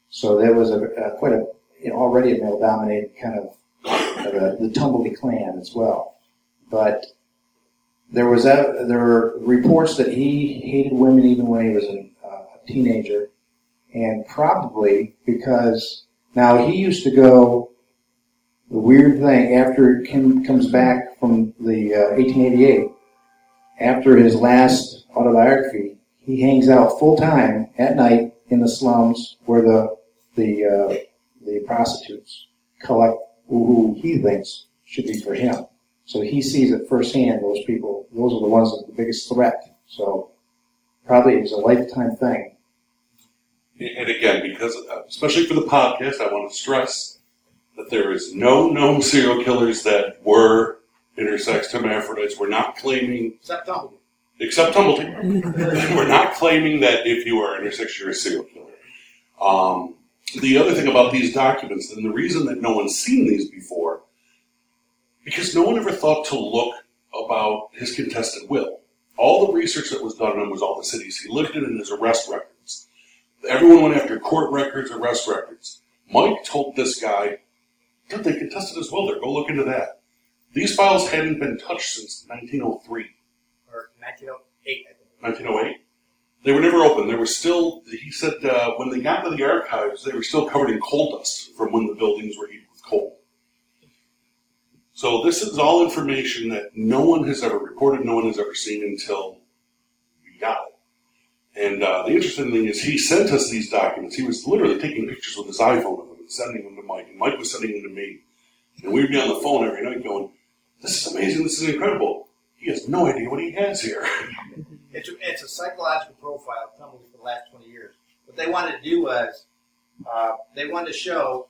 So there was a, a quite a you know, already a male dominated kind of the, the Tumblety clan as well. But there was there were reports that he hated women even when he was a, uh, a teenager, and probably because now he used to go. The weird thing after Kim comes back from the uh, 1888 after his last autobiography, he hangs out full time at night in the slums where the the uh, the prostitutes collect who he thinks should be for him. So he sees it firsthand. Those people, those are the ones that are the biggest threat. So probably it was a lifetime thing. And again, because uh, especially for the podcast, I want to stress that there is no known serial killers that were intersex hermaphrodites. We're not claiming, Except Tumblety. except Tumblety, we're not claiming that if you are intersex, you're a serial killer. Um, the other thing about these documents, and the reason that no one's seen these before, because no one ever thought to look about his contested will. All the research that was done on him was all the cities he lived in and his arrest records. Everyone went after court records, arrest records. Mike told this guy, "Dude, they contested his will there. Go look into that." These files hadn't been touched since 1903. Or 1908, I think. 1908. They were never open. They were still, he said, uh, when they got to the archives, they were still covered in coal dust from when the buildings were heated with coal. So this is all information that no one has ever reported, no one has ever seen until we got it. And uh, the interesting thing is, he sent us these documents. He was literally taking pictures with his iPhone of them and sending them to Mike, and Mike was sending them to me. And we'd be on the phone every night going, "This is amazing. This is incredible." He has no idea what he has here. It's a, it's a psychological profile of Tumblety for the last 20 years. What they wanted to do was, uh, they wanted to show,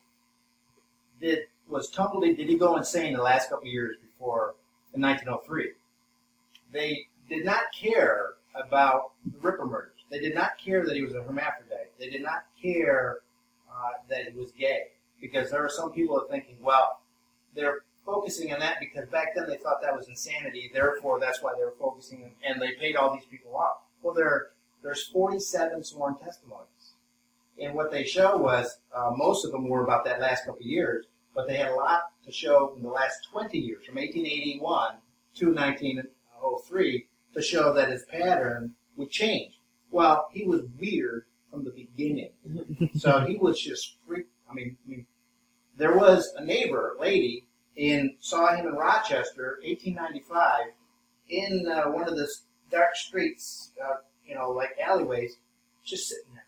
did was Tumblety, did he go insane the last couple years before, in 1903? They did not care about the Ripper murders. They did not care that he was a hermaphrodite. They did not care uh, that he was gay. Because there are some people are thinking, well, they're focusing on that because back then they thought that was insanity. Therefore, that's why they were focusing, on, and they paid all these people off. Well, there there's 47 sworn testimonies, and what they show was uh, most of them were about that last couple of years, but they had a lot to show in the last 20 years, from 1881 to 1903, to show that his pattern would change. Well, he was weird from the beginning, so he was just freak. I mean, I mean, there was a neighbor lady and saw him in Rochester, 1895, in uh, one of the dark streets, uh, you know, like alleyways, just sitting there,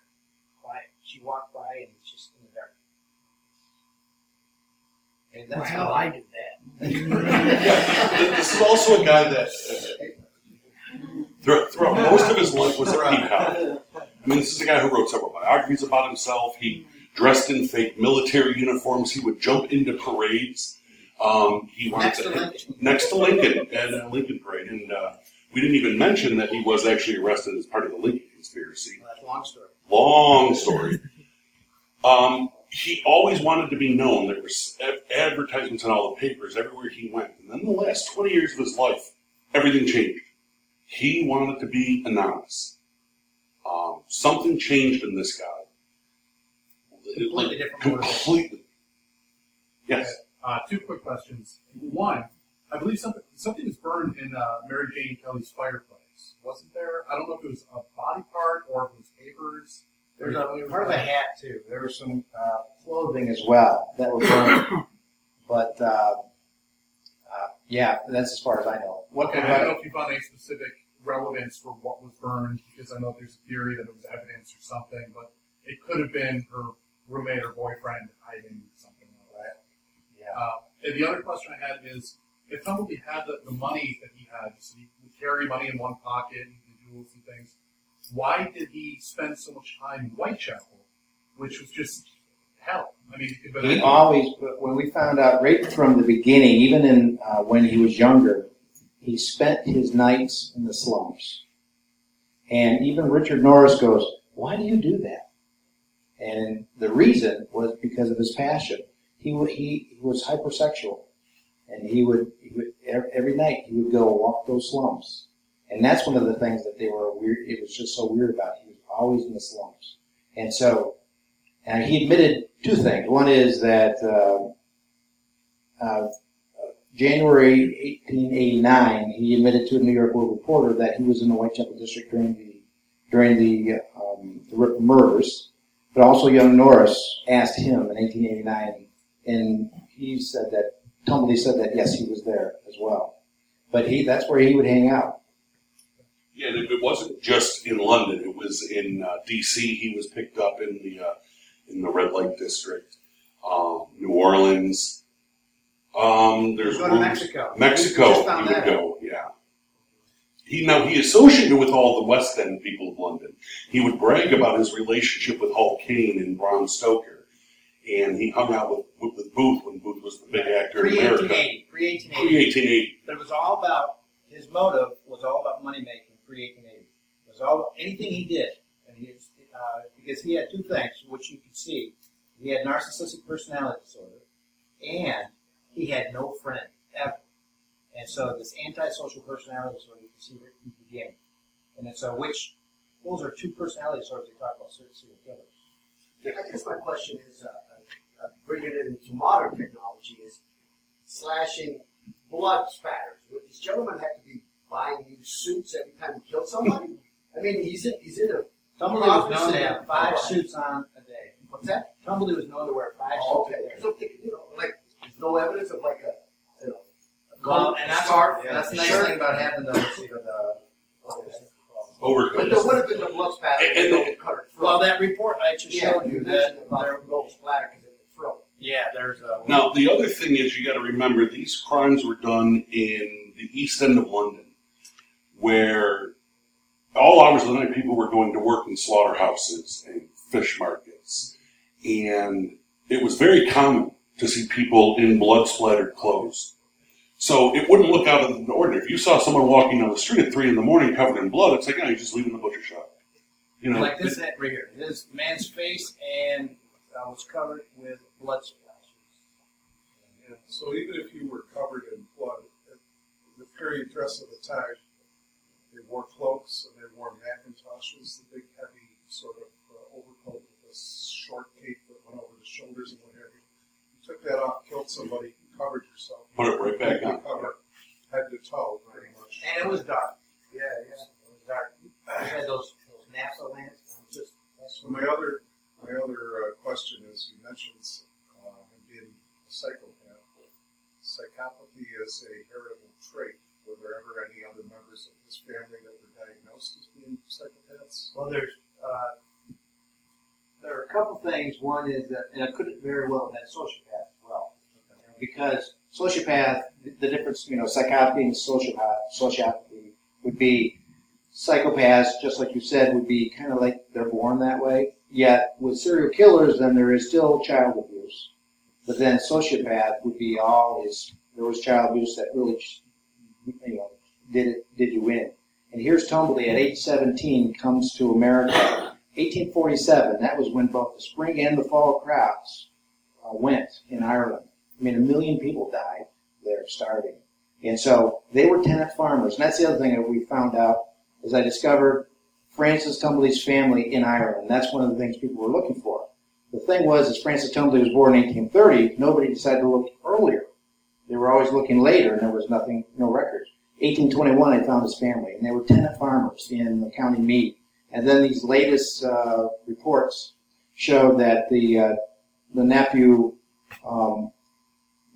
quiet. She walked by and he's just in the dark. And that's Well, how I I did Yeah, this is also a guy that uh, throughout, throughout most of his life was a peacock. I mean, this is a guy who wrote several biographies about himself. He dressed in fake military uniforms. He would jump into parades. Um, he wanted Next to Lincoln. next to Lincoln and a Lincoln parade. And uh, we didn't even mention that he was actually arrested as part of the Lincoln conspiracy. That's a long story. Long story. Um, he always wanted to be known. There were advertisements in all the papers everywhere he went. And then the last 20 years of his life, everything changed. He wanted to be anonymous. Um, something changed in this guy. Completely different motivation. Completely. Yes. Uh, two quick questions. One, I believe something something was burned in uh, Mary Jane Kelly's fireplace. Wasn't there? I don't know if it was a body part or if it was papers. There's a part of a hat too. There was some uh, clothing as well that was, burned. but uh, uh, yeah, that's as far as I know. What Okay, I don't know if you found any specific relevance for what was burned because I know there's a theory that it was evidence or something, but it could have been her roommate or boyfriend hiding something like that. Yeah. Uh, and the other question I had is, if somebody had the, the money that he had, so he would carry money in one pocket and jewels and things, why did he spend so much time in Whitechapel, which was just hell? I mean, He always, when we found out right from the beginning, even in uh, when he was younger, he spent his nights in the slums. And even Richard Norris goes, "Why do you do that?" And the reason was because of his passion. He he, he was hypersexual, and he would, he would every night he would go walk those slums. And that's one of the things that they were weird. It was just so weird about. He was always in the slums, and so and he admitted two things. One is that uh, uh, January 1889, he admitted to a New York World Reporter that he was in the Whitechapel district during the during the, um, the murders. But also, young Norris asked him in 1889, and he said that Tumbley said that yes, he was there as well. But he that's where he would hang out. Yeah, and it it wasn't just in London. It was in uh, D.C. He was picked up in the uh, in the red light district, um, New Orleans. Um, there's Go to Mexico. Mexico, he would go. Yeah. He now he associated with all the West End people of London. He would brag about his relationship with Hall Caine and Bram Stoker, and he hung out with with, with Booth when Booth was the big actor in America. 1880. Pre 1880. Pre eighteen eighty. But it was all about his motive was all about money making 1880. It was all anything he did, and he uh, because he had two things which you could see. He had narcissistic personality disorder, and he had no friend ever. And so this antisocial personality disorder you can see right from the beginning. And then so which those are two personality disorders they talk about serial killers. I guess my question is, uh, uh, bringing it into modern technology, is slashing blood spatters. Would this gentleman have to be buying new suits every time he killed somebody? I mean, he's in, he's in a Tumbley was office known to have five suits on a day. What's that? Tumbley was known to wear five Oh, suits okay. a day. Because you know, like there's no evidence of like a, you know, a Well, and a that's, scarf, that's the nice shirt. thing about having those, you know, the, Overcoat. But there would have been no blood spatter. And- if and- they cut her throat. well, that report I just yeah, showed you you that there, the no splatter because of the throat. yeah, there's a. Now, the other thing is you got to remember these crimes were done in the east end of London, where all hours of the night people were going to work in slaughterhouses and fish markets. And it was very common to see people in blood splattered clothes. So it wouldn't look out of the ordinary. If you saw someone walking down the street at three in the morning covered in blood, it's like, oh, you're just leaving the butcher shop. You know, like this right here. This man's face and uh, was covered with blood splashes. Yeah, so even if you were covered in blood, the period dress of the time, they wore cloaks and they wore Macintoshes, the big heavy sort of uh, overcoat with a short cape that went over the shoulders and what have you. You took that off, killed somebody, you covered yourself. Put it right back on. Covered head to toe, pretty much. And it was dark. Yeah, yeah, it was dark. It had those those NASA lamps. Just So my other, my other uh, question is, you mentioned uh, him being a psychopath, psych, as a heritable trait. Were there ever any other members of his family that were diagnosed as being psychopaths? Well, there's uh, there are a couple things. One is that, and it could very well have been sociopath as well, because sociopath, the difference, you know, psychopathy and sociopath, sociopathy would be psychopaths, just like you said, would be kind of like they're born that way. Yet with serial killers, then there is still child abuse. But then sociopath would be always there was child abuse that really, you know, did it did you win? And here's Tumblety at age 17 comes to America. 1847. That was when both the spring and the fall crops uh, went in Ireland. I mean, a million people died there starving. And so they were tenant farmers. And that's the other thing that we found out is I discovered Francis Tumblety's family in Ireland. That's one of the things people were looking for. The thing was, as Francis Tumblety was born in 1830, nobody decided to look earlier. They were always looking later, and there was nothing, no records. 1821, I found his family, and they were tenant farmers in county Meath. And then these latest uh, reports showed that the uh, the nephew um,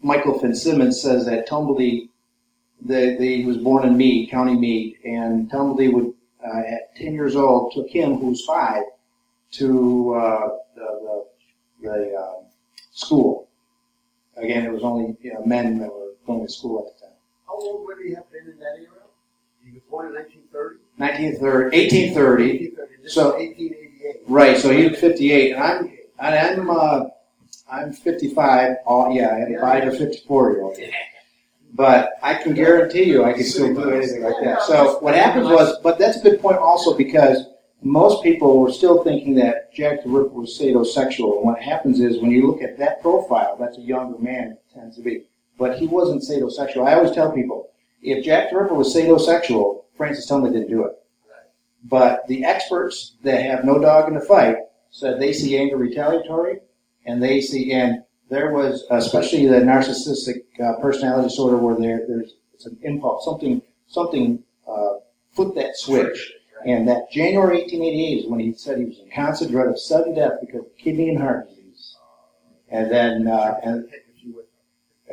Michael Fitzsimmons says that Tumblety, the, the, he was born in Meath, County Meath, and Tumblety would uh, at 10 years old took him, who was five, to uh, the the, the uh, school. Again, it was only you know, men that were going to school at the time. How old would he have been in that era? He was born in 1930? 1930, 1830. 1830. This So- is 1888. Right, so he's 58, and I'm and I'm uh, I'm 55. All yeah, I had a five or 54 year old. But I can guarantee you, I can still do anything like that. So what happened was, but that's a good point also because most people were still thinking that Jack the Ripper was sadomasochism. And what happens is when you look at that profile, that's a younger man tends to be, but he wasn't sadomasochism. I always tell people, if Jack the Ripper was sadomasochism, Francis Tumley didn't do it. But the experts that have no dog in the fight said they see anger retaliatory, and they see, and there was especially the narcissistic uh, personality disorder where there there's it's an impulse, something something uh, that switch, and that January 1888 is when he said he was in constant dread of sudden death because of kidney and heart disease, and then uh, and Take a few with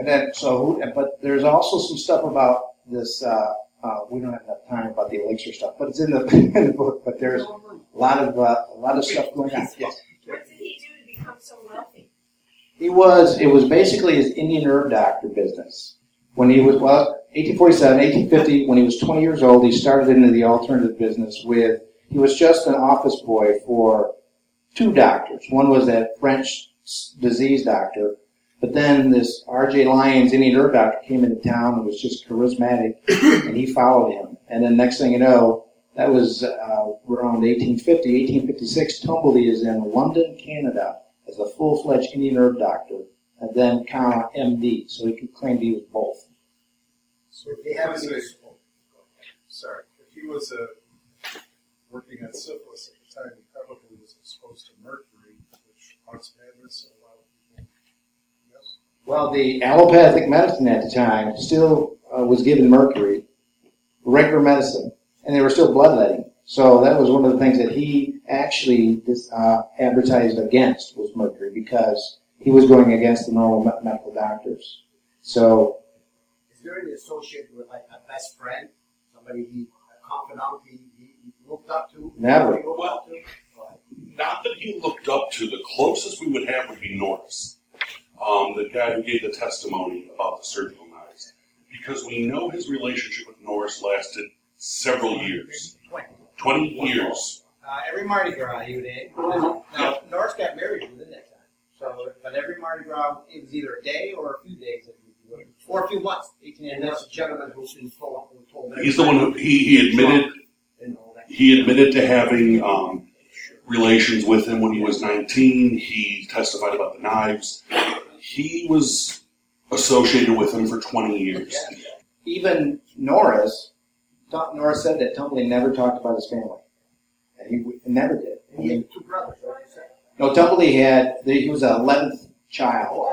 and then, so, but there's also some stuff about this, uh, uh, we don't have enough time about the elixir stuff, but it's in the, in the book, but there's a lot of, uh, a lot of stuff going on. Yes. What did he do to become so wealthy? He was, it was basically his Indian herb doctor business. When he was, well, 1847, 1850, when he was 20 years old, he started into the alternative business with, he was just an office boy for two doctors. One was that French disease doctor, but then this R.J. Lyons Indian herb doctor came into town and was just charismatic, and he followed him. And then next thing you know, that was uh, around 1850, 1856. Tumblety is in London, Canada, as a full-fledged Indian herb doctor, and then MD, so he could claim he was both. So if he have was a, sorry, if he was a, working on syphilis at the time, he probably was exposed to mercury, which causes madness in a lot of people. Yes? Well, the allopathic medicine at the time still uh, was given mercury, regular medicine, and they were still bloodletting. So that was one of the things that he actually uh, advertised against was mercury because he was going against the normal medical doctors. So Is there any associated with like a best friend? Somebody he, a confidant he, he he looked up to? Never. He looked up to? Not that he looked up to. The closest we would have would be Norris, um, the guy who gave the testimony about the surgical knives, because we know his relationship with Norris lasted several years, twenty years. Uh, every Mardi Gras he would end. Now, Norris got married within that time. So, but every Mardi Gras, it was either a day or a few days, that he would- or a few months. And that's a gentleman who's been told, who told He's the one who he, he admitted and all that. he admitted to having um, relations with him when he was 19. He testified about the knives. He was associated with him for 20 years. Even Norris, Tom- Norris said that Tumbley never talked about his family. And he w- never did. And he had two brothers, right? No, Tumbley had, he was an 11th child.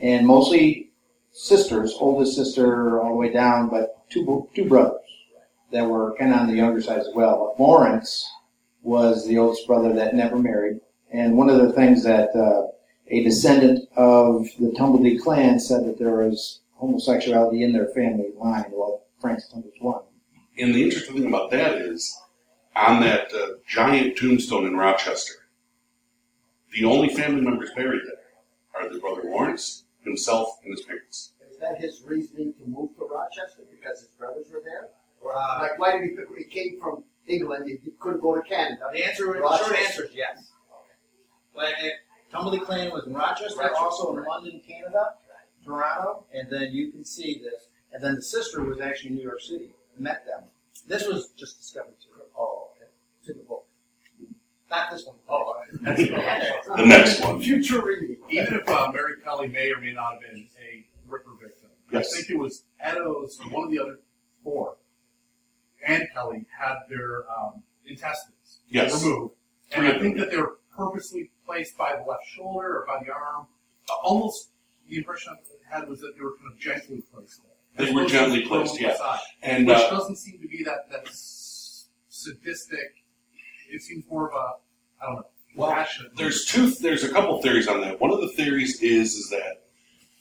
And mostly sisters, oldest sister all the way down, but two, two brothers that were kind of on the younger side as well. But Lawrence was the oldest brother that never married. And one of the things that uh, a descendant of the Tumblety clan said that there was homosexuality in their family line. Well, Francis Tumble one. And the interesting thing about that is, on that uh, giant tombstone in Rochester, the only family members buried there are their brother Lawrence, himself, and his parents. Is that his reasoning to move to Rochester because his brothers were there? Or, Uh, like, why did he pick, he came from England, he he couldn't go to Canada? The answer, the short Rochester. answer is yes. But if Tumbly Clan was in Rochester, Rochester. also in London, Canada, Toronto, and then you can see this. And then the sister was actually in New York City. Met them. This was just discovered too. Oh, okay. To the book. Not this one. Oh, The next one. Future reading. Even if uh, Mary Kelly may or may not have been a Ripper victim, Yes. I think it was Eddowes or one of the other four, and Kelly had their um, intestines Yes. removed. And Three I of think them. that they were purposely placed by the left shoulder or by the arm. Uh, almost the impression I had was that they were kind of gently placed there. They As were opposed to gently thrown placed, yeah. aside, And Which uh, doesn't seem to be that, that s- sadistic. It seems more of a, I don't know, Well, passionate. there's two. There's a couple theories on that. One of the theories is is that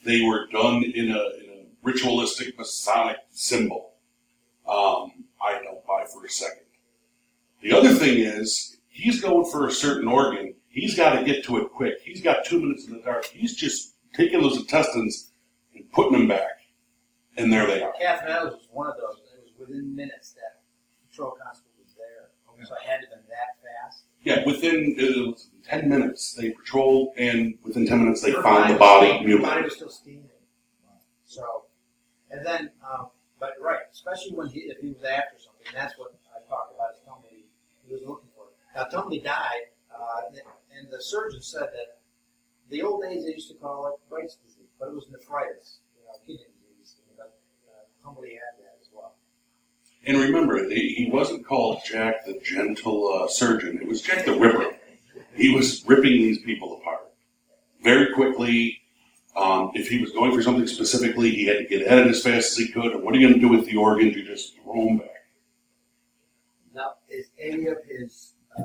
they were done in a, in a ritualistic Masonic symbol. Um, I don't buy for a second. The other thing is he's going for a certain organ. He's got to get to it quick. He's got two minutes in the dark. He's just taking those intestines and putting them back, and there they are. Catherine Eddowes was one of those. It was within minutes that patrol constable was. So I had to been that fast. Yeah, within uh, ten minutes they patrol, and within ten minutes they Her found the body. Her body was still steaming. So, and then, um, but right, especially when he, if he was after something, that's what I talked about. Is Tumbly he was looking for. Now Tumbly died, uh, and the surgeon said that the old days they used to call it Bright's disease, but it was nephritis, you know, kidney disease. But uh, Tumbly had that. And remember, he wasn't called Jack the Gentle uh, Surgeon. It was Jack the Ripper. He was ripping these people apart very quickly. Um, if he was going for something specifically, he had to get at it as fast as he could. And what are you going to do with the organs? You just throw them back. Now, is any of his uh,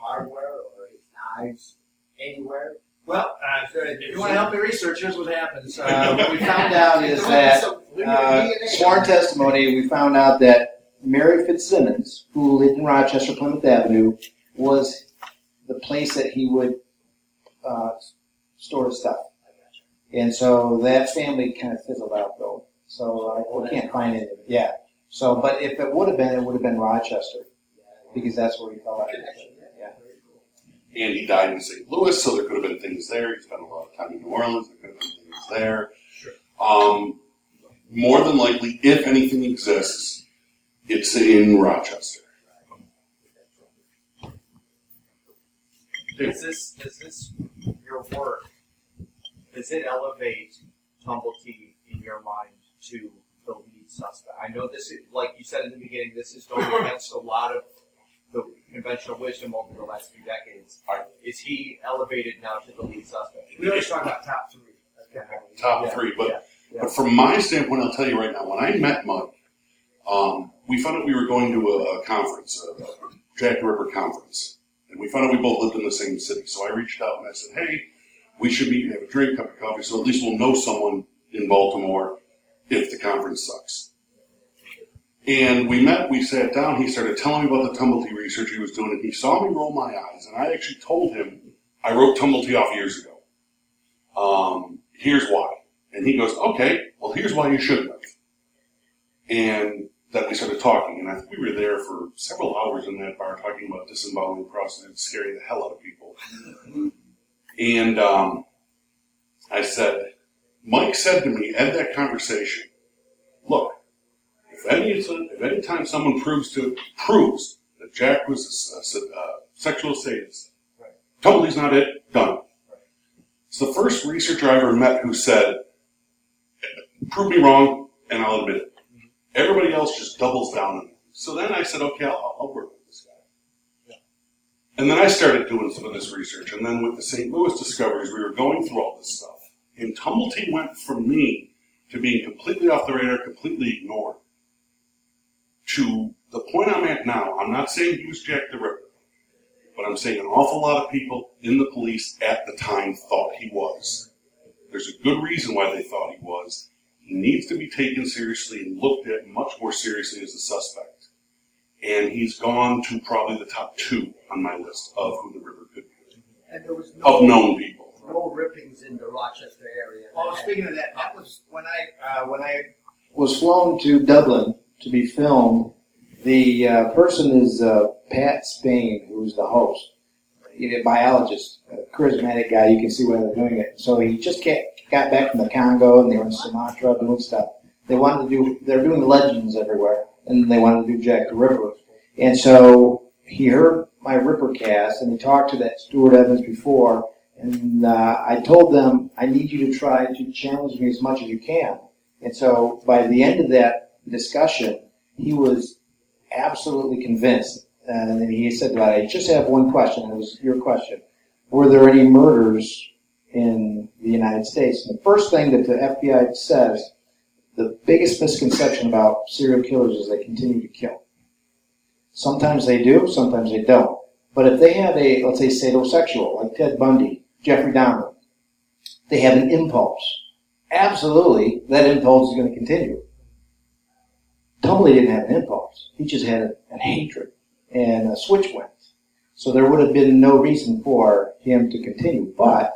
hardware or his knives anywhere? Well, uh, Is there a- if you want to help me research, here's what happens. Uh, what we found out is that uh, sworn testimony, we found out that Mary Fitzsimmons, who lived in Rochester, Plymouth Avenue, was the place that he would uh, store his stuff. And so that family kind of fizzled out, though. So uh, we can't find it. Yeah. So, but if it would have been, it would have been Rochester because that's where he fell out. Yeah. And he died in St. Louis, so there could have been things there. He spent a lot of time in New Orleans. There could have been things there. Um, more than likely, if anything exists, it's in Rochester. Does this, does this, your work, does it elevate Tumblety in your mind to the lead suspect? I know this is, like you said in the beginning, this is going against a lot of the conventional wisdom over the last few decades. Right. Is he elevated now to the lead suspect? We always talk about top three. That's kind of Top yeah, three, but yeah, yeah. But from my standpoint, I'll tell you right now, when I met Mike, um, we found out we were going to a, a conference, a, a Jack the Ripper conference. And we found out we both lived in the same city. So I reached out and I said, hey, we should meet and have a drink, cup of coffee, so at least we'll know someone in Baltimore if the conference sucks. And we met, we sat down, he started telling me about the Tumblety research he was doing, and he saw me roll my eyes, and I actually told him I wrote Tumblety off years ago. Um, here's why. And he goes, okay, well, here's why you shouldn't have. And then we started talking, and I think we were there for several hours in that bar talking about disemboweling prostitutes, scaring the hell out of people. And um, I said, Mike said to me at that conversation, look, if any if any time someone proves to proves that Jack was a, a, a sexual sadist, Tumblety's not it, done. It's the first researcher I ever met who said, prove me wrong, and I'll admit it. Mm-hmm. Everybody else just doubles down on it. So then I said, okay, I'll, I'll work with this guy. And then I started doing some of this research, and then with the St. Louis discoveries, we were going through all this stuff. And Tumblety went from me to being completely off the radar, completely ignored, to the point I'm at now. I'm not saying he was Jack the Ripper, but I'm saying an awful lot of people in the police at the time thought he was. There's a good reason why they thought he was. He needs to be taken seriously and looked at much more seriously as a suspect. And he's gone to probably the top two on my list of who the Ripper could be. And there was Of known people. no rippings in the Rochester area. Well, speaking of that, that was when I uh, when I was flown to Dublin to be filmed. The uh, person is uh, Pat Spain, who's the host, He's a biologist, a charismatic guy. You can see why they're doing it. So he just got, got back from the Congo, and they were in Sumatra doing stuff. They wanted to do. They're doing legends everywhere, and they wanted to do Jack the Ripper. And so he heard my Ripper cast, and he talked to that Stewart Evans before, and uh, I told them, I need you to try to challenge me as much as you can. And so by the end of that discussion, he was absolutely convinced. Uh, and then he said, I just have one question. It was your question. Were there any murders in the United States? And the first thing that the FBI says, the biggest misconception about serial killers is they continue to kill. Sometimes they do, sometimes they don't. But if they have a, let's say, sadomosexual, like Ted Bundy, Jeffrey Dahmer, they have an impulse. Absolutely, that impulse is going to continue. Tumbley didn't have an impulse. He just had an hatred, and a switch went. So there would have been no reason for him to continue. But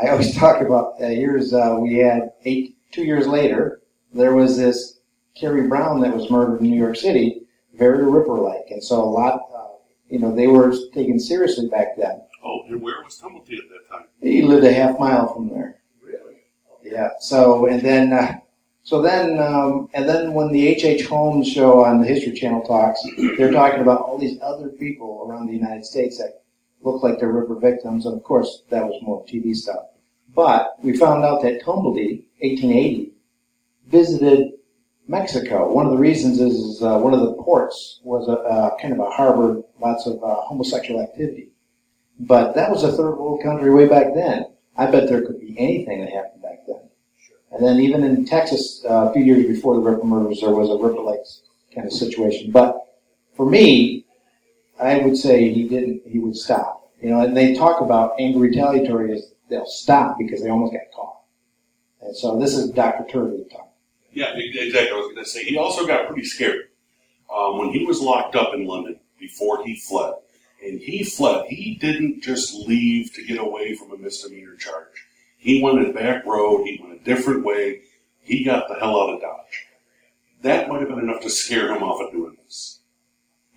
I always talk about uh, here's uh, we had eight two years later there was this Carrie Brown that was murdered in New York City, very Ripper-like, and so a lot, uh, you know, they were taken seriously back then. Oh, and where was Tumblety at that time? He lived a half mile from there. Really? Yeah. So and then, uh, so then, um, and then when the H. H. Holmes show on the History Channel talks, they're talking about all these other people around the United States that look like they're Ripper victims, and of course that was more TV stuff. But we found out that Tumblety, 1880, visited Mexico. One of the reasons is, is uh, one of the ports was a, uh, kind of a harbor, lots of uh, homosexual activity. But that was a third world country way back then. I bet there could be anything that happened back then. And then even in Texas, uh, a few years before the Ripper murders, there was a Ripper Lakes kind of situation. But for me, I would say he didn't. He would stop. You know, and they talk about angry retaliatory as they'll stop because they almost got caught. And so this is Dr. Turley talking. Yeah, exactly. I was going to say he also got pretty scared um, when he was locked up in London before he fled. And he fled. He didn't just leave to get away from a misdemeanor charge. He went a back road. He went a different way. He got the hell out of Dodge. That might have been enough to scare him off of doing this.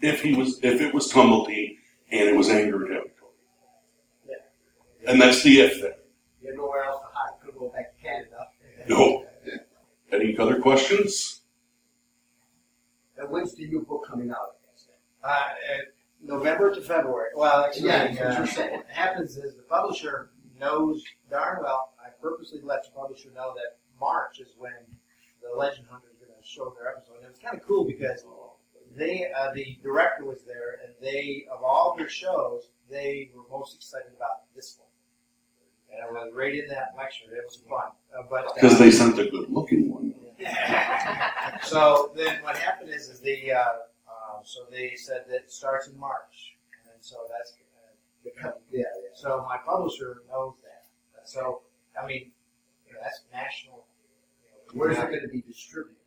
If he was, if it was Tumblety and it was anger retaliatory. And that's the if there. You had nowhere else to hide. Could go back to Canada. No. Any other questions? And when's the new book coming out? Uh, uh, November to February. Well, actually, Yeah, that's what uh, what happens is the publisher knows darn well. I purposely let the publisher know that March is when the Legend Hunters are going to show their episode. And it was kind of cool because they, uh, the director was there, and they, of all their shows, they were most excited about this one. And I was right in that lecture. It was fun, uh, but uh, Because they sent a good looking one. so then what happened is, is the uh, uh, so they said that it starts in March, and so that's yeah, yeah. So my publisher knows that. So I mean, you know, that's national. You know, Where's it going to be distributed?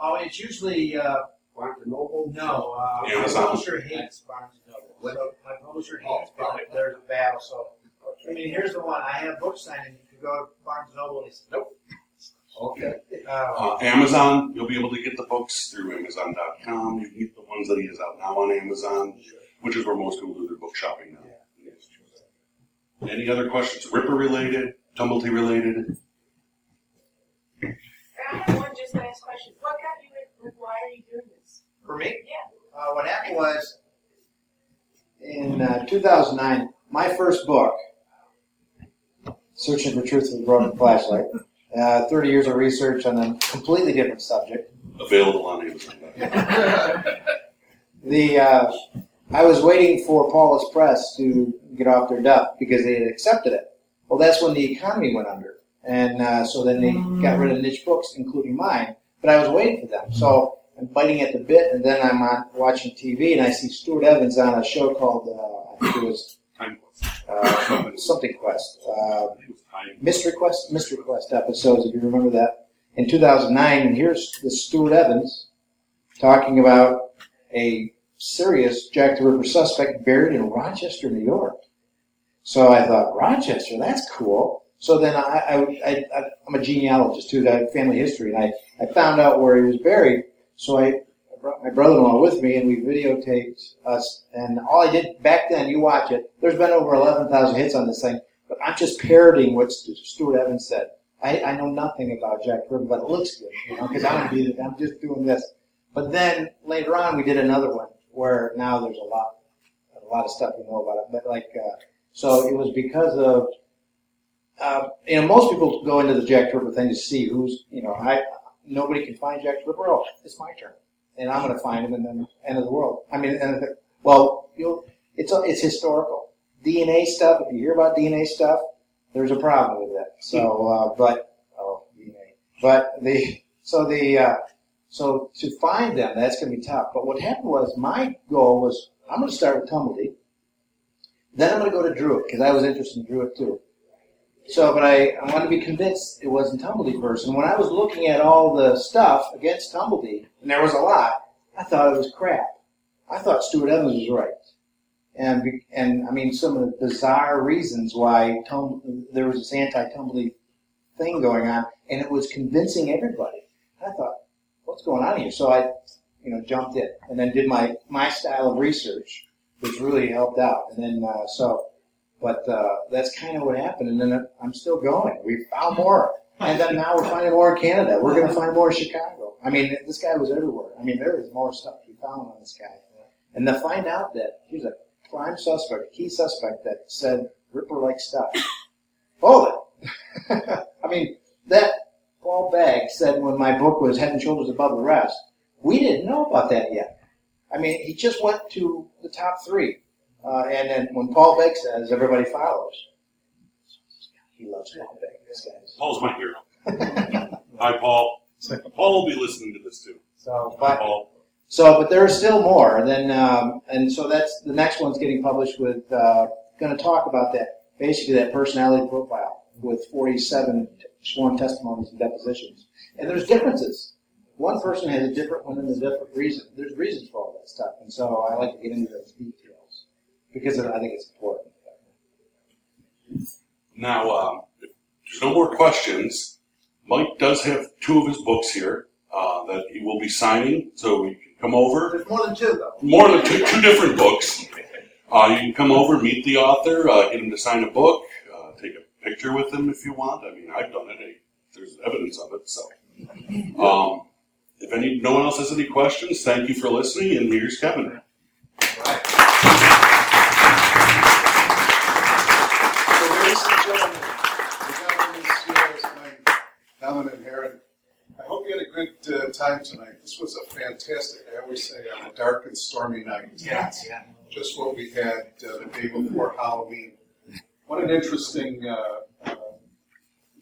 Oh, it's usually uh, Barnes and Noble? no. Uh, my Amazon. publisher hates Barnes and Noble. So my publisher hates Barnes. There's a battle. So I mean, here's the one. I have book signing. You can go to Barnes and Noble, and he says, "Nope." Okay. Uh, Uh, Amazon, you'll be able to get the books through Amazon.com. You can get the ones that he has out now on Amazon, which is where most people do their book shopping now. Any other questions? Ripper related, Tumblety related? I have one just last question. What got you in, like, why are you doing this? for me, Yeah. uh, what happened was in uh, 2009, my first book, Searching for Truth with a Broken Flashlight, uh, 30 years of research on a completely different subject. Available on Amazon. The uh, I was waiting for Paulus Press to get off their duff because they had accepted it. Well, that's when the economy went under, and uh, so then they got rid of niche books, including mine. But I was waiting for them, so I'm biting at the bit, and then I'm on watching TV, and I see Stewart Evans on a show called uh, I think it was uh, something quest, uh, I think it. Mystery Quest, Mystery Quest episodes, if you remember that, in 2009. And here's the Stewart Evans talking about a serious Jack the Ripper suspect buried in Rochester, New York. So I thought, Rochester, that's cool. So then I, I'm a genealogist too, that family history, and I, I found out where he was buried. So I, brought my brother-in-law with me, and we videotaped us. And all I did back then, you watch it. There's been over 11,000 hits on this thing, but I'm just parroting what Stewart Evans said. I, I know nothing about Jack Ripper, but it looks good, you know, because I'm, be- I'm just doing this. But then later on, we did another one where now there's a lot, a lot of stuff we know about it. But like, uh, so it was because of, uh, you know, most people go into the Jack the Ripper thing to see who's, you know, I nobody can find Jack the Ripper. Oh, it's my turn, and I'm going to find him, and then end of the world. I mean, and well, you'll, it's it's historical DNA stuff. If you hear about DNA stuff, there's a problem with it. So, uh, but oh, DNA. But the so the uh, so to find them, that's going to be tough. But what happened was my goal was I'm going to start with Tumblety. Then I'm going to go to Druitt because I was interested in Druitt too. So, but I, I wanted to be convinced it wasn't Tumblety first. And when I was looking at all the stuff against Tumblety, and there was a lot, I thought it was crap. I thought Stewart Evans was right. And, and I mean, some of the bizarre reasons why Tum- there was this anti-Tumblety thing going on, and it was convincing everybody. I thought, what's going on here? So I, you know, jumped in and then did my, my style of research, which really helped out. And then, uh, so, but, uh, that's kind of what happened. And then I'm still going. We found more. And then now we're finding more in Canada. We're going to find more in Chicago. I mean, this guy was everywhere. I mean, there is more stuff we found on this guy. And to find out that he's a prime suspect, a key suspect that said Ripper-like stuff. Hold it. I mean, that Paul Begg said when my book was Head and Shoulders Above the Rest, we didn't know about that yet. I mean, he just went to the top three. Uh, and then when Paul Begg says, everybody follows. He loves Paul guy. Paul's my hero. Hi, Paul. Paul will be listening to this too. So, Hi, but Paul. So, but there is still more. Then, um, and so that's the next one's getting published with. Uh, going to talk about that basically that personality profile with 47 sworn testimonies and depositions. And there's differences. One person has a different one and a different reason. There's reasons for all that stuff, and so I like to get into those details because I think it's important. Now, um, if there's no more questions. Mike does have two of his books here uh, that he will be signing, so you can come over. There's more than two, though. More than two, two different books. Uh, you can come over, meet the author, uh, get him to sign a book, uh, picture with them if you want. I mean, I've done it. I, there's evidence of it. So, um, if any, no one else has any questions, thank you for listening. And here's Kevin. So, ladies and gentlemen, the gentleman is here is my dominant Heron. I hope you had a good uh, time tonight. This was a fantastic, I always say, on a dark and stormy night. Yes. Yeah. Just what we had uh, the day before Halloween. What an interesting uh, uh,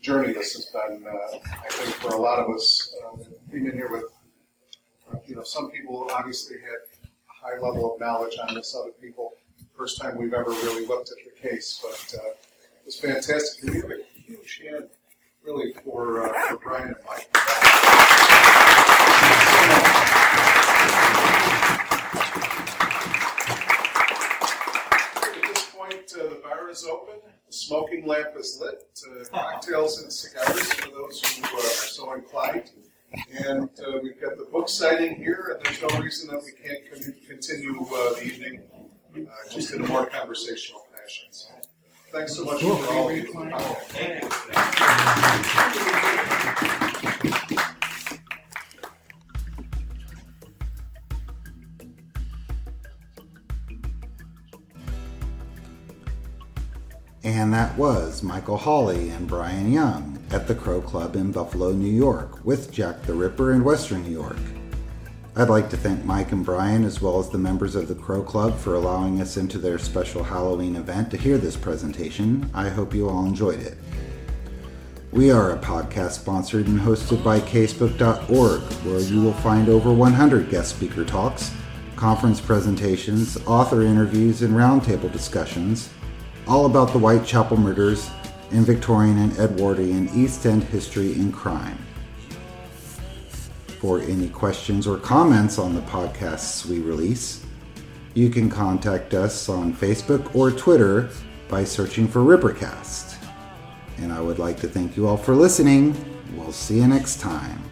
journey this has been, uh, I think, for a lot of us. Came in here with, you know, some people obviously had a high level of knowledge on this, other people, first time we've ever really looked at the case, but uh, it was fantastic. We have a huge hand, really, for, for Brian and Mike. At this point, uh, the bar is open, the smoking lamp is lit, uh, cocktails and cigars for those who uh, are so inclined. And uh, we've got the book signing here, and there's no reason that we can't con- continue uh, the evening uh, just in a more conversational fashion. So, thanks so much for all of you. And that was Michael Hawley and Brian Young at the Crow Club in Buffalo, New York, with Jack the Ripper in Western New York. I'd like to thank Mike and Brian, as well as the members of the Crow Club, for allowing us into their special Halloween event to hear this presentation. I hope you all enjoyed it. We are a podcast sponsored and hosted by casebook.org, where you will find over 100 guest speaker talks, conference presentations, author interviews, and roundtable discussions all about the Whitechapel murders in Victorian and Edwardian East End history and crime. For any questions or comments on the podcasts we release, you can contact us on Facebook or Twitter by searching for Rippercast. And I would like to thank you all for listening. We'll see you next time.